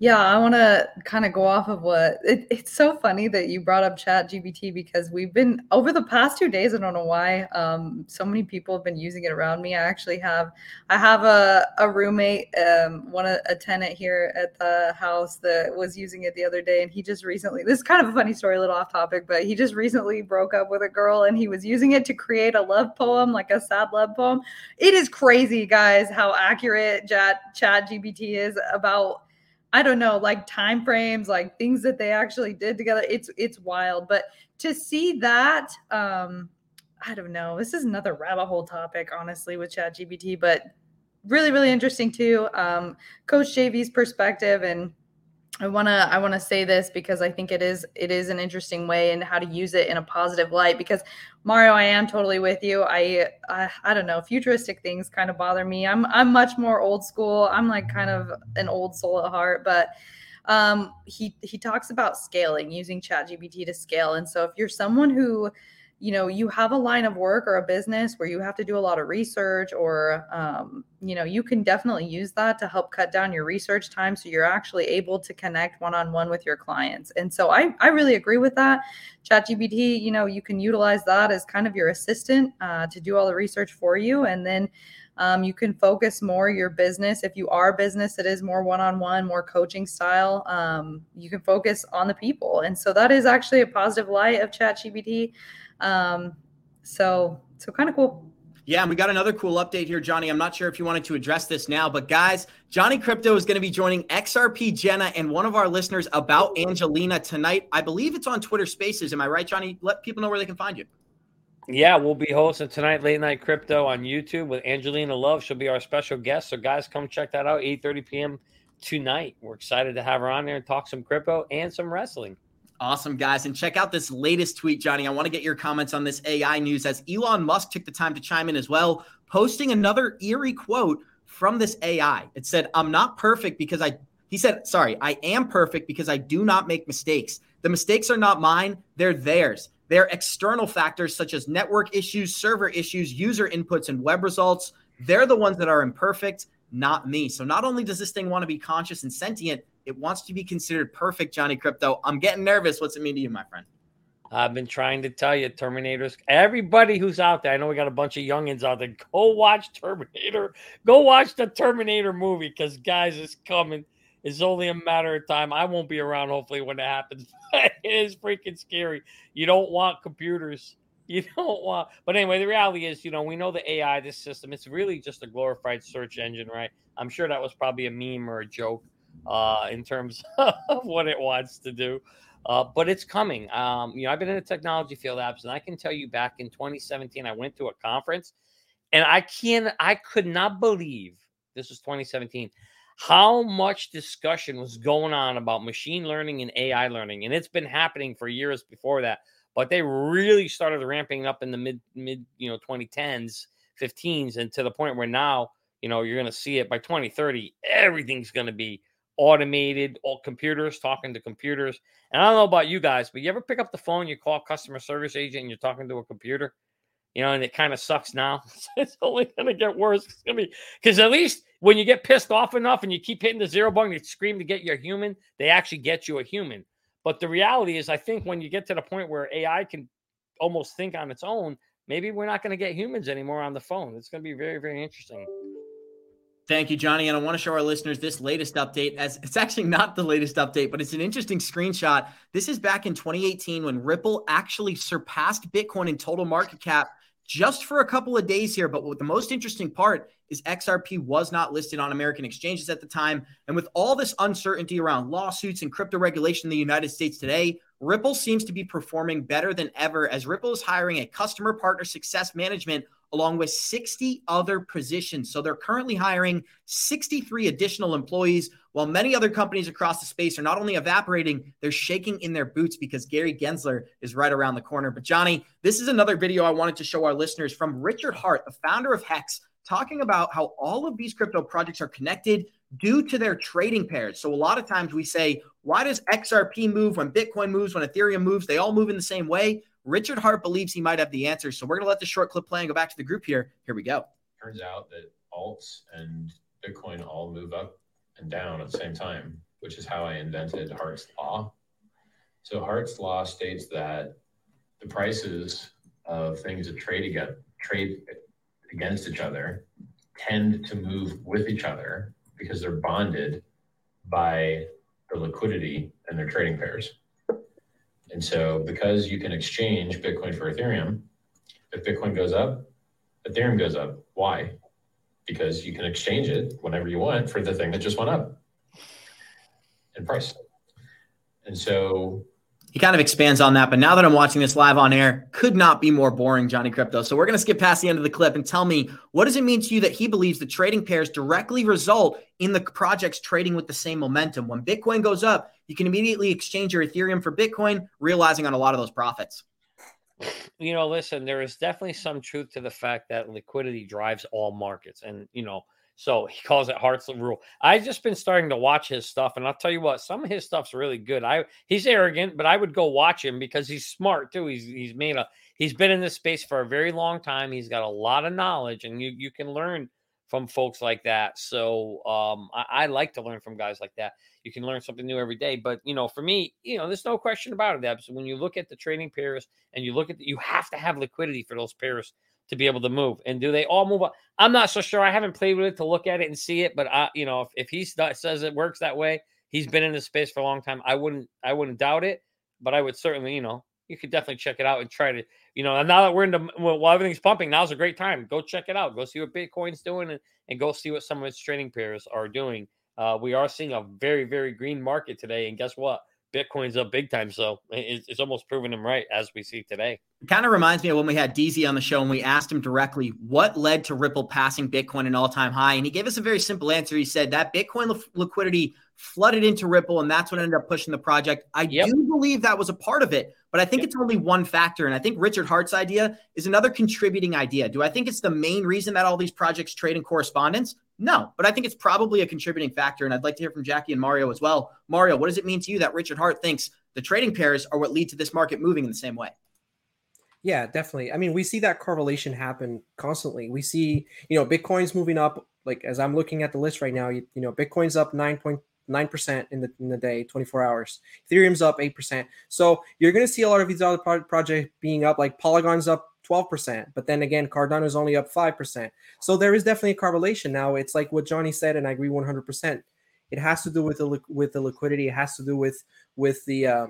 Yeah, I want to kind of go off of what it, it's so funny that you brought up Chat GPT because we've been over the past two days. I don't know why um, so many people have been using it around me. I actually have I have a, a roommate, um, one a tenant here at the house that was using it the other day, and he just recently. This is kind of a funny story, a little off topic, but he just recently broke up with a girl, and he was using it to create a love poem, like a sad love poem. It is crazy, guys, how accurate Chat Chat GPT is about I don't know, like time frames, like things that they actually did together. It's it's wild. But to see that, um, I don't know. This is another rabbit hole topic, honestly, with ChatGPT, but really, really interesting too. Um, Coach JV's perspective and I want to I want to say this because I think it is it is an interesting way and how to use it in a positive light because Mario I am totally with you. I, I I don't know, futuristic things kind of bother me. I'm I'm much more old school. I'm like kind of an old soul at heart, but um he he talks about scaling using ChatGPT to scale. And so if you're someone who you know you have a line of work or a business where you have to do a lot of research or um, you know you can definitely use that to help cut down your research time so you're actually able to connect one-on-one with your clients. And so i, I really agree with that. Chatgpt you know you can utilize that as kind of your assistant uh, to do all the research for you. And then um, you can focus more your business. If you are business that is more one-on-one more coaching style um, you can focus on the people. And so that is actually a positive light of chat chatgpt um, so so kind of cool. Yeah, and we got another cool update here, Johnny. I'm not sure if you wanted to address this now, but guys, Johnny Krypto is going to be joining XRP Jenna and one of our listeners about Angelina tonight. I believe it's on Twitter Spaces. Am I right, Johnny? Let people know where they can find you. Yeah, we'll be hosting tonight late night crypto on YouTube with Angelina Love. She'll be our special guest. So guys, come check that out. 8:30 p.m. tonight. We're excited to have her on there and talk some crypto and some wrestling. Awesome, guys. And check out this latest tweet, Johnny. I want to get your comments on this AI news as Elon Musk took the time to chime in as well, posting another eerie quote from this AI. It said, I'm not perfect because I, he said, sorry, I am perfect because I do not make mistakes. The mistakes are not mine, they're theirs. They're external factors such as network issues, server issues, user inputs, and web results. They're the ones that are imperfect, not me. So not only does this thing want to be conscious and sentient, it wants to be considered perfect, Johnny Krypto. I'm getting nervous. What's it mean to you, my friend? I've been trying to tell you, Terminators. Everybody who's out there, I know we got a bunch of youngins out there. Go watch Terminator. Go watch the Terminator movie because, guys, it's coming. It's only a matter of time. I won't be around, hopefully, when it happens. *laughs* it is freaking scary. You don't want computers. *laughs* You don't want. But anyway, the reality is, you know, we know the AI, this system, it's really just a glorified search engine, right? I'm sure that was probably a meme or a joke uh, in terms *laughs* of what it wants to do. Uh, but it's coming. Um, you know, I've been in the technology field apps, and I can tell you back in 2017, I went to a conference, and I can I could not believe this was 2017 how much discussion was going on about machine learning and AI learning, and it's been happening for years before that. But they really started ramping up in the mid mid you know 2010s, 15s, and to the point where now you know you're going to see it by 2030. Everything's going to be automated, all computers talking to computers. And I don't know about you guys, but you ever pick up the phone, you call customer service agent, and you're talking to a computer, you know, and it kind of sucks now. *laughs* it's only going to get worse. It's to be because at least when you get pissed off enough and you keep hitting the zero button, you scream to get you a human, they actually get you a human. But the reality is, I think when you get to the point where AI can almost think on its own, maybe we're not going to get humans anymore on the phone. It's going to be very, very interesting. Thank you, Johnny. And I want to show our listeners this latest update as it's actually not the latest update, but it's an interesting screenshot. This is back in 2018 when Ripple actually surpassed Bitcoin in total market cap just for a couple of days here. But what the most interesting part is XRP was not listed on American exchanges at the time. And with all this uncertainty around lawsuits and crypto regulation in the United States today, Ripple seems to be performing better than ever as Ripple is hiring a customer partner success management along with 60 other positions. So they're currently hiring 63 additional employees, while many other companies across the space are not only evaporating, they're shaking in their boots because Gary Gensler is right around the corner. But Johnny, this is another video I wanted to show our listeners from Richard Heart, the founder of Hex, talking about how all of these crypto projects are connected due to their trading pairs. So a lot of times we say, why does XRP move when Bitcoin moves, when Ethereum moves? They all move in the same way. Richard Heart believes he might have the answer. So we're going to let the short clip play and go back to the group here. Here we go. Turns out that alts and Bitcoin all move up and down at the same time, which is how I invented Heart's Law. So Heart's Law states that the prices of things that trade against, trade against each other tend to move with each other because they're bonded by the liquidity and their trading pairs. And so, because you can exchange Bitcoin for Ethereum, if Bitcoin goes up, Ethereum goes up. Why? Because you can exchange it whenever you want for the thing that just went up in price. And so, he kind of expands on that. But now that I'm watching this live on air, could not be more boring, Johnny Krypto. So we're going to skip past the end of the clip and tell me what does it mean to you that he believes the trading pairs directly result in the projects trading with the same momentum? When Bitcoin goes up, you can immediately exchange your Ethereum for Bitcoin, realizing on a lot of those profits. You know, listen, there is definitely some truth to the fact that liquidity drives all markets. And, you know, so *laughs* he calls it Heart's rule. I've just been starting to watch his stuff, and I'll tell you what, some of his stuff's really good. I he's arrogant, but I would go watch him because he's smart too. He's he's made a he's been in this space for a very long time. He's got a lot of knowledge, and you you can learn from folks like that. So um, I, I like to learn from guys like that. You can learn something new every day. But you know, for me, you know, there's no question about it. So when you look at the trading pairs and you look at the, you have to have liquidity for those pairs to be able to move. And do they all move up? I'm not so sure. I haven't played with it to look at it and see it, but I, you know, if, if he says it works that way, he's been in this space for a long time. I wouldn't, I wouldn't doubt it, but I would certainly, you know, you could definitely check it out and try to, you know, and now that we're into well, while everything's pumping, now's a great time. Go check it out. Go see what Bitcoin's doing and, and go see what some of its trading pairs are doing. Uh, we are seeing a very, very green market today. And guess what? Bitcoin's up big time. So it's, it's almost proving him right as we see today. It kind of reminds me of when we had DZ on the show and we asked him directly what led to Ripple passing Bitcoin an all time high. And he gave us a very simple answer. He said that Bitcoin li- liquidity flooded into Ripple and that's what ended up pushing the project. I yep. do believe that was a part of it, but I think yep. it's only one factor. And I think Richard Heart's idea is another contributing idea. Do I think it's the main reason that all these projects trade in correspondence? No, but I think it's probably a contributing factor. And I'd like to hear from Jackie and Mario as well. Mario, what does it mean to you that Richard Heart thinks the trading pairs are what lead to this market moving in the same way? Yeah, definitely. I mean, we see that correlation happen constantly. We see, you know, Bitcoin's moving up. Like as I'm looking at the list right now, you, you know, Bitcoin's up 9.9% in the in the day, 24 hours. Ethereum's up 8%. So you're going to see a lot of these other pro- projects being up. Like Polygon's up 12%. But then again, Cardano is only up 5%. So there is definitely a correlation. Now, it's like what Johnny said, and I agree 100%. It has to do with the with the liquidity. It has to do with with the uh,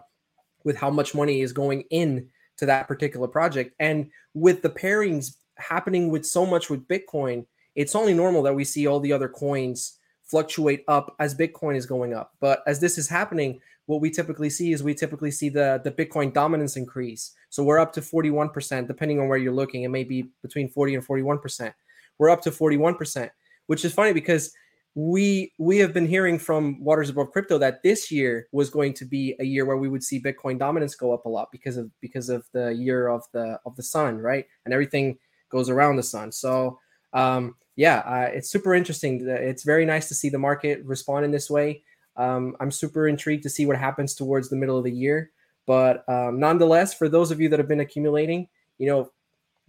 with how much money is going in to that particular project, and with the pairings happening with so much with Bitcoin, it's only normal that we see all the other coins fluctuate up as Bitcoin is going up. But as this is happening, what we typically see is we typically see the the Bitcoin dominance increase. So we're up to 41%, depending on where you're looking. It may be between 40 and 41%. We're up to 41%, which is funny because we we have been hearing from Waters Above Crypto that this year was going to be a year where we would see Bitcoin dominance go up a lot because of because of the year of the of the sun, right? And everything goes around the sun. So um, yeah, uh, it's super interesting. It's very nice to see the market respond in this way. Um, I'm super intrigued to see what happens towards the middle of the year. But um, nonetheless, for those of you that have been accumulating, you know,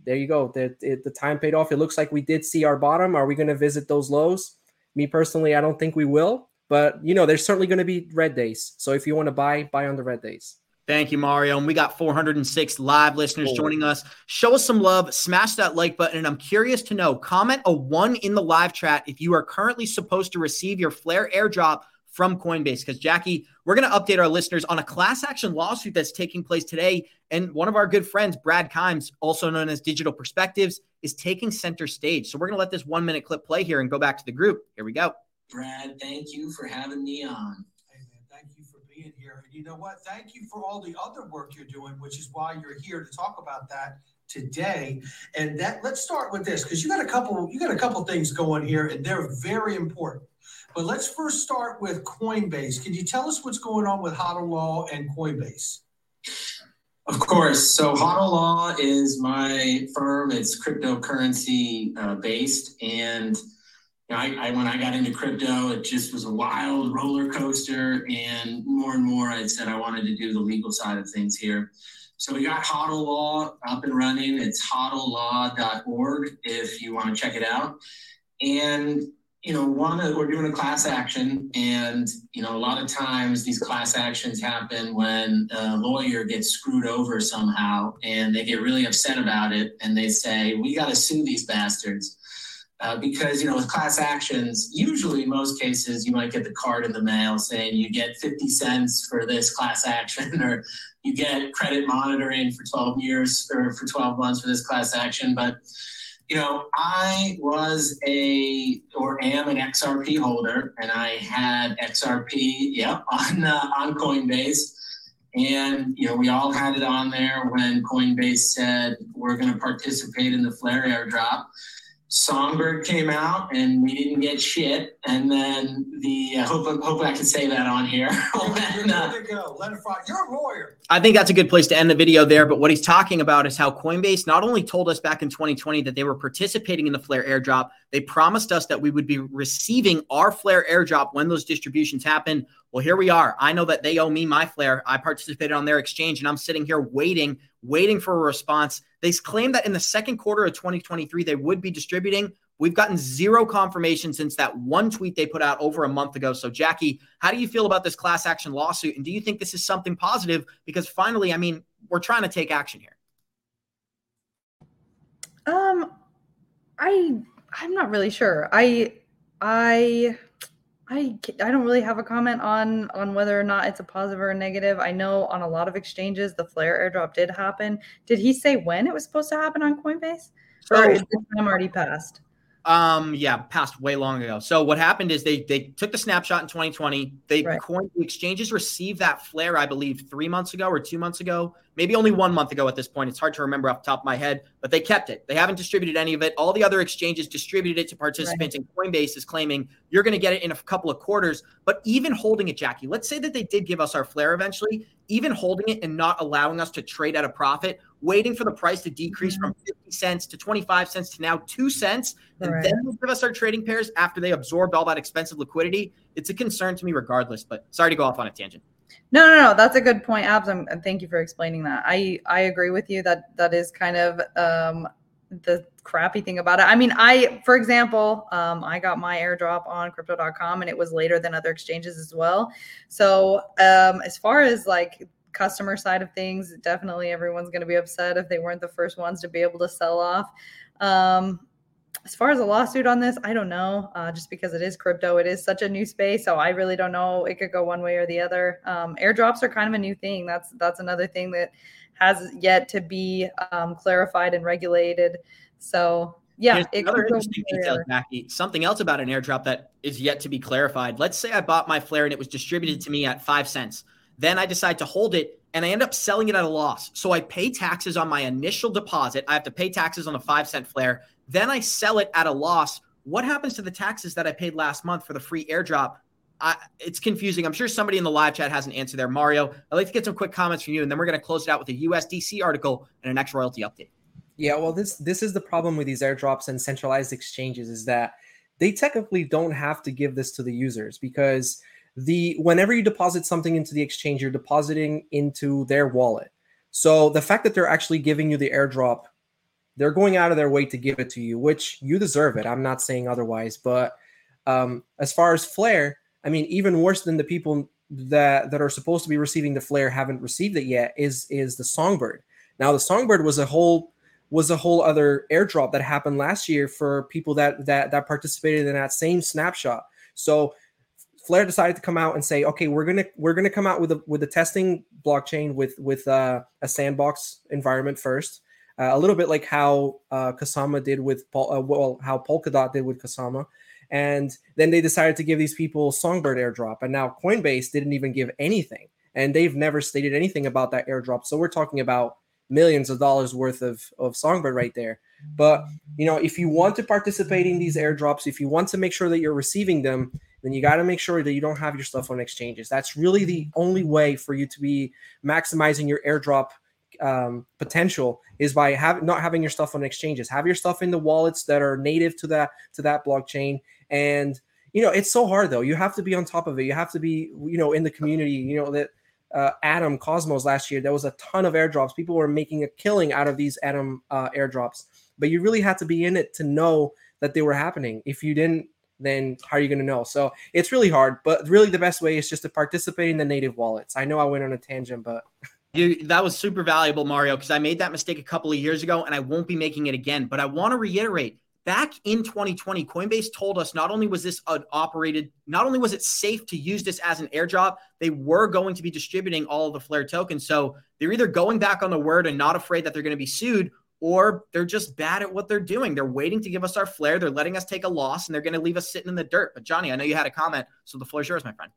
there you go. The, the, the time paid off. It looks like we did see our bottom. Are we going to visit those lows? Me personally, I don't think we will. But you know, there's certainly going to be red days. So if you want to buy, buy on the red days. Thank you, Mario. And we got 406 live listeners oh. joining us. Show us some love, smash that like button. And I'm curious to know comment a one in the live chat if you are currently supposed to receive your Flare airdrop from Coinbase. Because, Jackie, we're going to update our listeners on a class action lawsuit that's taking place today. And one of our good friends, Brad Kimes, also known as Digital Perspectives, is taking center stage. So we're going to let this one minute clip play here and go back to the group. Here we go. Brad, thank you for having me on. Hey, man, thank you for being here. And you know what? Thank you for all the other work you're doing, which is why you're here to talk about that today. And that let's start with this because you got a couple you got a couple things going here and they're very important. But let's first start with Coinbase. Can you tell us what's going on with HODL Law and Coinbase? Of course. So HODL Law is my firm. It's cryptocurrency uh, based, and I, I, when I got into crypto, it just was a wild roller coaster. And more and more, I said I wanted to do the legal side of things here. So we got HODL Law up and running. It's hodllaw.org if you want to check it out. And you know, one we're doing a class action, and you know, a lot of times these class actions happen when a lawyer gets screwed over somehow, and they get really upset about it, and they say, "We got to sue these bastards." Uh, because you know with class actions usually most cases you might get the card in the mail saying you get 50 cents for this class action *laughs* or you get credit monitoring for 12 years or for 12 months for this class action. But you know i was a or am an xrp holder and i had xrp yep *laughs* on uh, on coinbase. And you know we all had it on there when coinbase said we're going to participate in the flare airdrop Songbird came out and we didn't get shit. And then the uh, hope hope I can say that on here. *laughs* when, uh, Let it go. Let it fly. You're a lawyer. I think that's a good place to end the video there. But what he's talking about is how Coinbase not only told us back in 2020 that they were participating in the Flare airdrop, they promised us that we would be receiving our Flare airdrop when those distributions happen. Well, here we are. I know that they owe me my Flare. I participated on their exchange and I'm sitting here waiting, waiting for a response. They claim that in the second quarter of 2023, they would be distributing. We've gotten zero confirmation since that one tweet they put out over a month ago. So, Jackie, how do you feel about this class action lawsuit? And do you think this is something positive? Because finally, I mean, we're trying to take action here. Um, I I'm not really sure. I I I I don't really have a comment on on whether or not it's a positive or a negative. I know on a lot of exchanges the Flare airdrop did happen. Did he say when it was supposed to happen on Coinbase? Or is the time already passed? Um, yeah, passed way long ago. So what happened is they they took the snapshot in 2020. They Right. coined the exchanges received that flare, I believe, three months ago or two months ago, maybe only one month ago at this point. It's hard to remember off the top of my head, but they kept it. They haven't distributed any of it. All the other exchanges distributed it to participants, and Coinbase is claiming you're going to get it in a couple of quarters. But even holding it, Jackie, let's say that they did give us our flare eventually, even holding it and not allowing us to trade at a profit, waiting for the price to decrease from 50 cents to 25 cents to now two cents, and Right. then they'll give us our trading pairs after they absorbed all that expensive liquidity. It's a concern to me regardless, but sorry to go off on a tangent. No, no, no. That's a good point, Abs. I'm, and thank you for explaining that. I I agree with you that that is kind of um, the crappy thing about it. I mean, I, for example, um, I got my airdrop on crypto.com and it was later than other exchanges as well. So um, as far as like customer side of things, definitely everyone's going to be upset if they weren't the first ones to be able to sell off. Um, as far as a lawsuit on this, I don't know. Uh, just because it is crypto, it is such a new space, so I really don't know. It could go one way or the other. Um, airdrops are kind of a new thing. That's that's another thing that has yet to be um, clarified and regulated. So yeah, it another could go interesting one way or detail. Jackie. Something else about an airdrop that is yet to be clarified. Let's say I bought my flare and it was distributed to me at five cents. Then I decide to hold it and I end up selling it at a loss. So I pay taxes on my initial deposit. I have to pay taxes on a five cent flare. Then I sell it at a loss. What happens to the taxes that I paid last month for the free airdrop? I, it's confusing. I'm sure somebody in the live chat has an answer there. Mario, I'd like to get some quick comments from you, and then we're going to close it out with a USDC article and an X royalty update. Yeah, well, this this is the problem with these airdrops and centralized exchanges is that they technically don't have to give this to the users because the whenever you deposit something into the exchange, you're depositing into their wallet. So the fact that they're actually giving you the airdrop, they're going out of their way to give it to you, which you deserve it. I'm not saying otherwise, but um, as far as Flare, I mean, even worse than the people that that are supposed to be receiving the Flare haven't received it yet is is the Songbird. Now the Songbird was a whole was a whole other airdrop that happened last year for people that that that participated in that same snapshot. So Flare decided to come out and say, okay, we're gonna we're gonna come out with a with a testing blockchain with with uh, a sandbox environment first, uh, a little bit like how uh, Kusama did with Pol- uh, well how Polkadot did with Kusama, and then they decided to give these people Songbird airdrop, and now Coinbase didn't even give anything, and they've never stated anything about that airdrop. So we're talking about millions of dollars worth of of Songbird right there. But you know, if you want to participate in these airdrops, if you want to make sure that you're receiving them, then you got to make sure that you don't have your stuff on exchanges. That's really the only way for you to be maximizing your airdrop um, potential is by have, not having your stuff on exchanges. Have your stuff in the wallets that are native to that to that blockchain. And you know, it's so hard though. You have to be on top of it. You have to be, you know, in the community. You know that uh, Atom Cosmos last year, there was a ton of airdrops. People were making a killing out of these Atom uh, airdrops, but you really had to be in it to know that they were happening. If you didn't then how are you going to know? So it's really hard, but really the best way is just to participate in the native wallets. I know I went on a tangent, but you that was super valuable, Mario, because I made that mistake a couple of years ago and I won't be making it again. But I want to reiterate back in 2020, Coinbase told us not only was this operated, not only was it safe to use this as an airdrop, they were going to be distributing all of the Flare tokens. So they're either going back on the word and not afraid that they're going to be sued, or they're just bad at what they're doing. They're waiting to give us our Flare. They're letting us take a loss and they're going to leave us sitting in the dirt. But Johnny, I know you had a comment, so the floor is yours, my friend.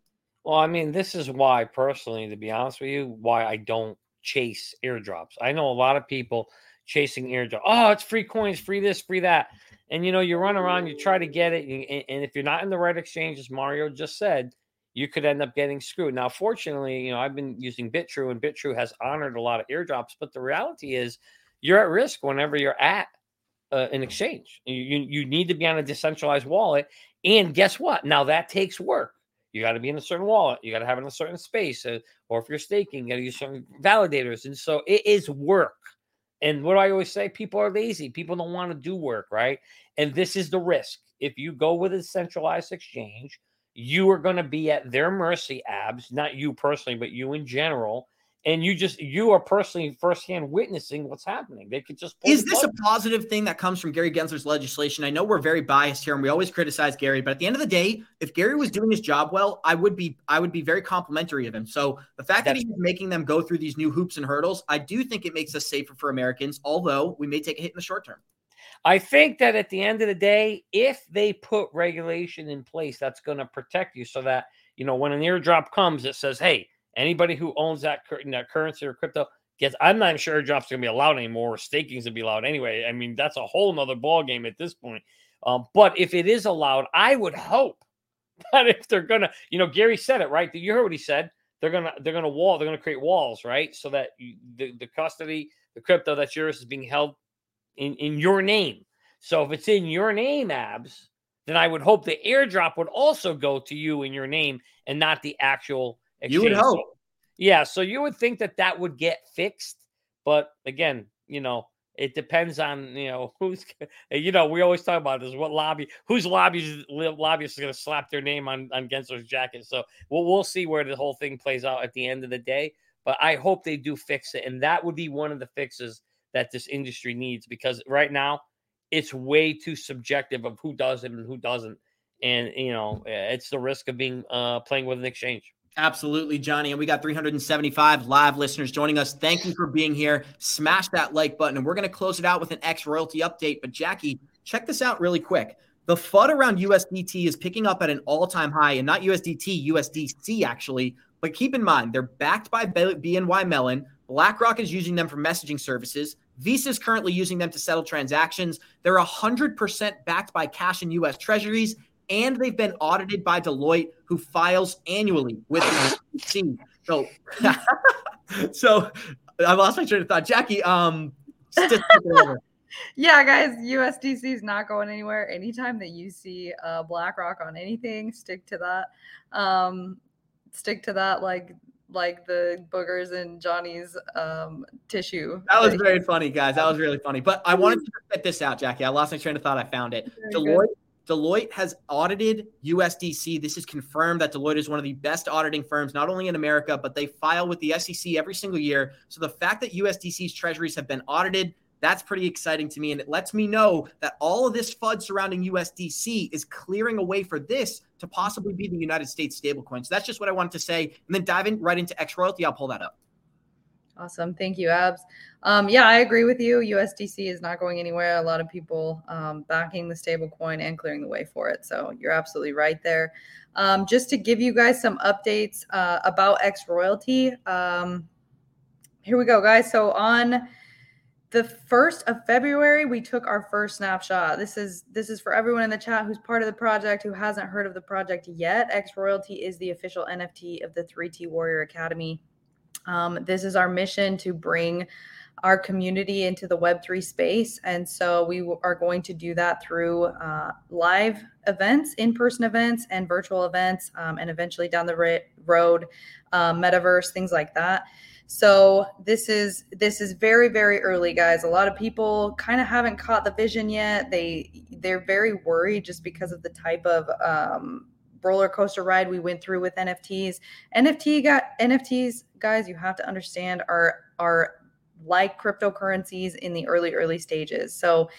Well, I mean, this is why personally, to be honest with you, why I don't chase airdrops. I know a lot of people chasing airdrop. Oh, it's free coins, free this, free that. And you know, you run around, you try to get it, and if you're not in the right exchange, as Mario just said, you could end up getting screwed. Now, fortunately, you know, I've been using Bitrue, and Bitrue has honored a lot of airdrops, but the reality is you're at risk whenever you're at uh, an exchange. You, you, need to be on a decentralized wallet. And guess what? Now that takes work. You got to be in a certain wallet. You got to have in a certain space. Uh, or if you're staking, you got to use certain validators. And so it is work. And what do I always say? People are lazy. People don't want to do work, right? And this is the risk. If you go with a centralized exchange, you are going to be at their mercy, abs, not you personally, but you in general and you just you are personally firsthand witnessing what's happening. They could just is this a positive thing that comes from Gary Gensler's legislation? I know we're very biased here, and we always criticize Gary, but at the end of the day, if Gary was doing his job well, I would be I would be very complimentary of him. So the fact That's that he's making them go through these new hoops and hurdles, I do think it makes us safer for Americans. Although we may take a hit in the short term. I think that at the end of the day, if they put regulation in place that's going to protect you, so that you know when an airdrop comes, it says, "Hey." Anybody who owns that, that currency or crypto gets. I'm not sure airdrops are gonna be allowed anymore. Or staking's gonna be allowed anyway. I mean, that's a whole nother ball game at this point. Um, but if it is allowed, I would hope *laughs* that if they're gonna, you know, Gary said it right. You heard what he said. They're gonna they're gonna wall. They're gonna create walls, right? So that you, the the custody, the crypto that's yours is being held in in your name. So if it's in your name, abs, then I would hope the airdrop would also go to you in your name and not the actual Exchange. You would hope. Yeah, so you would think that that would get fixed, but again, you know, it depends on you know *laughs* who's you know we always talk about this what lobby whose lobby lobbyist is going to slap their name on on Gensler's jacket. So we'll we'll see where the whole thing plays out at the end of the day. But I hope they do fix it, and that would be one of the fixes that this industry needs because right now it's way too subjective of who does it and who doesn't, and you know it's the risk of being uh, playing with an exchange. Absolutely, Johnny. And we got 375 live listeners joining us. Thank you for being here. Smash that like button. And we're going to close it out with an X royalty update. But, Jackie, check this out really quick. The FUD around USDT is picking up at an all time high, and not USDT, USDC actually. But keep in mind, they're backed by BNY Mellon. BlackRock is using them for messaging services. Visa is currently using them to settle transactions. They're 100% backed by cash and US treasuries and they've been audited by Deloitte, who files annually with the SEC. So, *laughs* so I lost my train of thought. Jackie, um, *laughs* yeah, guys, USDC is not going anywhere. Anytime that you see uh, BlackRock on anything, stick to that. Um, stick to that, like like the boogers in Johnny's um, tissue. That was very funny, guys. That was really funny. But I wanted to get this out, Jackie. I lost my train of thought. I found it. Very Deloitte good. Deloitte has audited USDC. This is confirmed that Deloitte is one of the best auditing firms, not only in America, but they file with the SEC every single year. So the fact that USDC's treasuries have been audited, That's pretty exciting to me. And it lets me know that all of this FUD surrounding USDC is clearing a way for this to possibly be the United States stablecoin. So that's just what I wanted to say. And then diving right into X Royalty, I'll pull that up. Awesome. Thank you, Abs. Um, yeah, I agree with you. USDC is not going anywhere. A lot of people um, backing the stablecoin and clearing the way for it. So you're absolutely right there. Um, just to give you guys some updates uh, about X Royalty. Um, here we go, guys. So on the first of February, we took our first snapshot. This is this is for everyone in the chat who's part of the project who hasn't heard of the project yet. X Royalty is the official NFT of the 3T Warrior Academy. Um, this is our mission to bring our community into the Web3 space. And so we are going to do that through uh, live events, in person events, and virtual events, um, and eventually down the road, um, metaverse, things like that. So this is this is very very early guys. A lot of people kind of haven't caught the vision yet. They they're very worried just because of the type of um, roller coaster ride we went through with NFTs. NFT got NFTs, guys. You have to understand are are like cryptocurrencies in the early early stages. So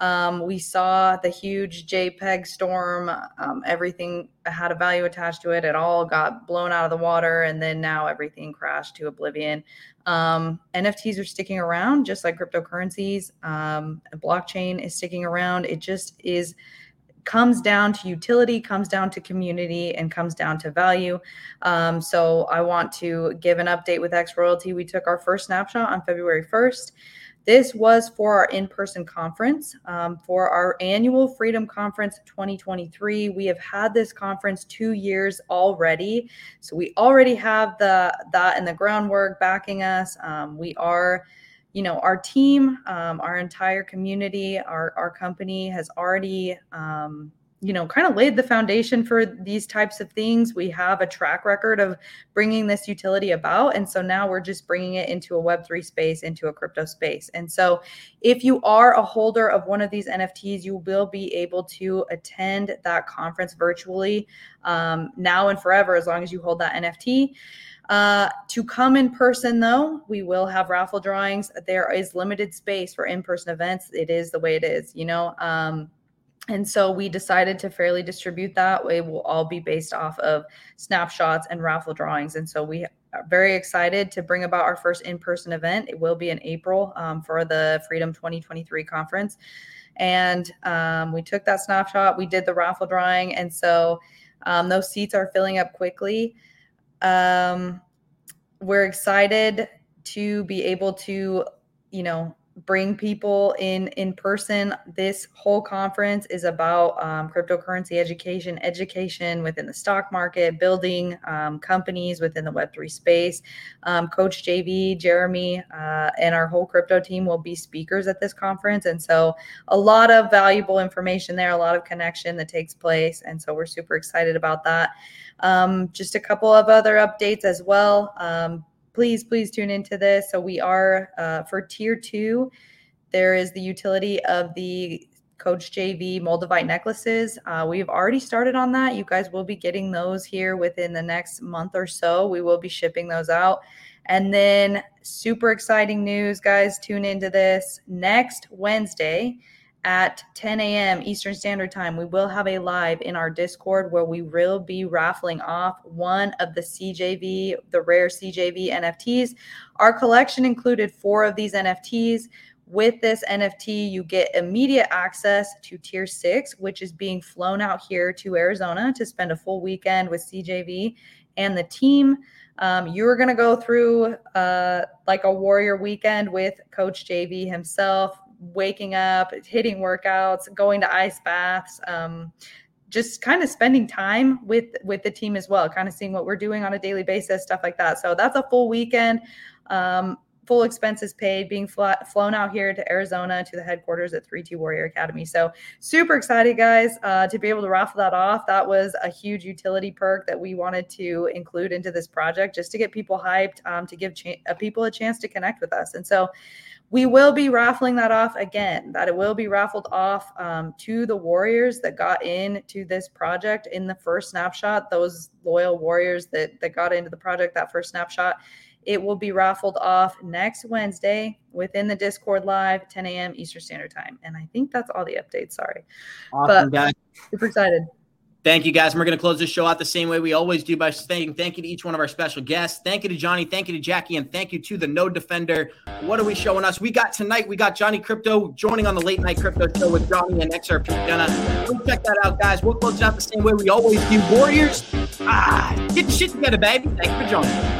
um, we saw the huge JPEG storm. Um, everything had a value attached to it. It all got blown out of the water, and then now everything crashed to oblivion. Um, NFTs are sticking around, just like cryptocurrencies. Um, blockchain is sticking around. It just is comes down to utility, comes down to community, and comes down to value. Um, so I want to give an update with X Royalty. We took our first snapshot on February 1st. This was for our in person conference, um, for our annual Freedom Conference 2023. We have had this conference two years already. So we already have the that and the groundwork backing us. Um, we are you know our team um, our entire community our, our company has already um, you know kind of laid the foundation for these types of things. We have a track record of bringing this utility about and so now we're just bringing it into a web3 space into a crypto space. And so if you are a holder of one of these nfts you will be able to attend that conference virtually um, now and forever as long as you hold that nft uh, to come in person, though, we will have raffle drawings. There is limited space for in person events. It is the way it is, you know. Um, and so we decided to fairly distribute that. It will all be based off of snapshots and raffle drawings. And so we are very excited to bring about our first in person event. It will be in April um, for the Freedom 2023 conference. And um, we took that snapshot, we did the raffle drawing. And so um, those seats are filling up quickly. Um, we're excited to be able to, you know, bring people in in person. This whole conference is about um, cryptocurrency education education within the stock market building um, companies within the web3 space. Um, coach jv jeremy uh, and our whole crypto team will be speakers at this conference. And so a lot of valuable information there a lot of connection that takes place. And so we're super excited about that. Um, just a couple of other updates as well. Please, please tune into this. So we are uh, for tier two. There is the utility of the Coach JV Moldavite necklaces. Uh, we've already started on that. You guys will be getting those here within the next month or so. We will be shipping those out. And then, super exciting news, guys. Tune into this next Wednesday at 10 a.m. Eastern Standard Time, we will have a live in our Discord where we will be raffling off one of the CJV, the rare CJV NFTs. Our collection included four of these NFTs. With this NFT, you get immediate access to Tier 6, which is being flown out here to Arizona to spend a full weekend with CJV and the team. Um, you're going to go through uh, like a warrior weekend with Coach JV himself, waking up, hitting workouts, going to ice baths, um, just kind of spending time with with the team as well, kind of seeing what we're doing on a daily basis, stuff like that. So that's a full weekend. Um, full expenses paid, being flown out here to Arizona to the headquarters at 3T Warrior Academy. So super excited, guys, uh, to be able to raffle that off. That was a huge utility perk that we wanted to include into this project just to get people hyped, um, to give ch- uh, people a chance to connect with us. And so we will be raffling that off again that it will be raffled off um, to the warriors that got into this project in the first snapshot those loyal warriors that that got into the project that first snapshot It will be raffled off next Wednesday within the Discord live, 10 a.m. Eastern Standard Time. And I think that's all the updates. Sorry. Awesome, but guys. super excited. Thank you, guys. And we're going to close this show out the same way we always do by saying thank you to each one of our special guests. Thank you to Johnny. Thank you to Jackie. And thank you to the Node Defender. What are we showing us? We got tonight, we got Johnny Krypto joining on the late night crypto show with Johnny and XRP Jenna. Check that out, guys. We'll close it out the same way we always do. Warriors, ah, get shit together, baby. Thanks for joining.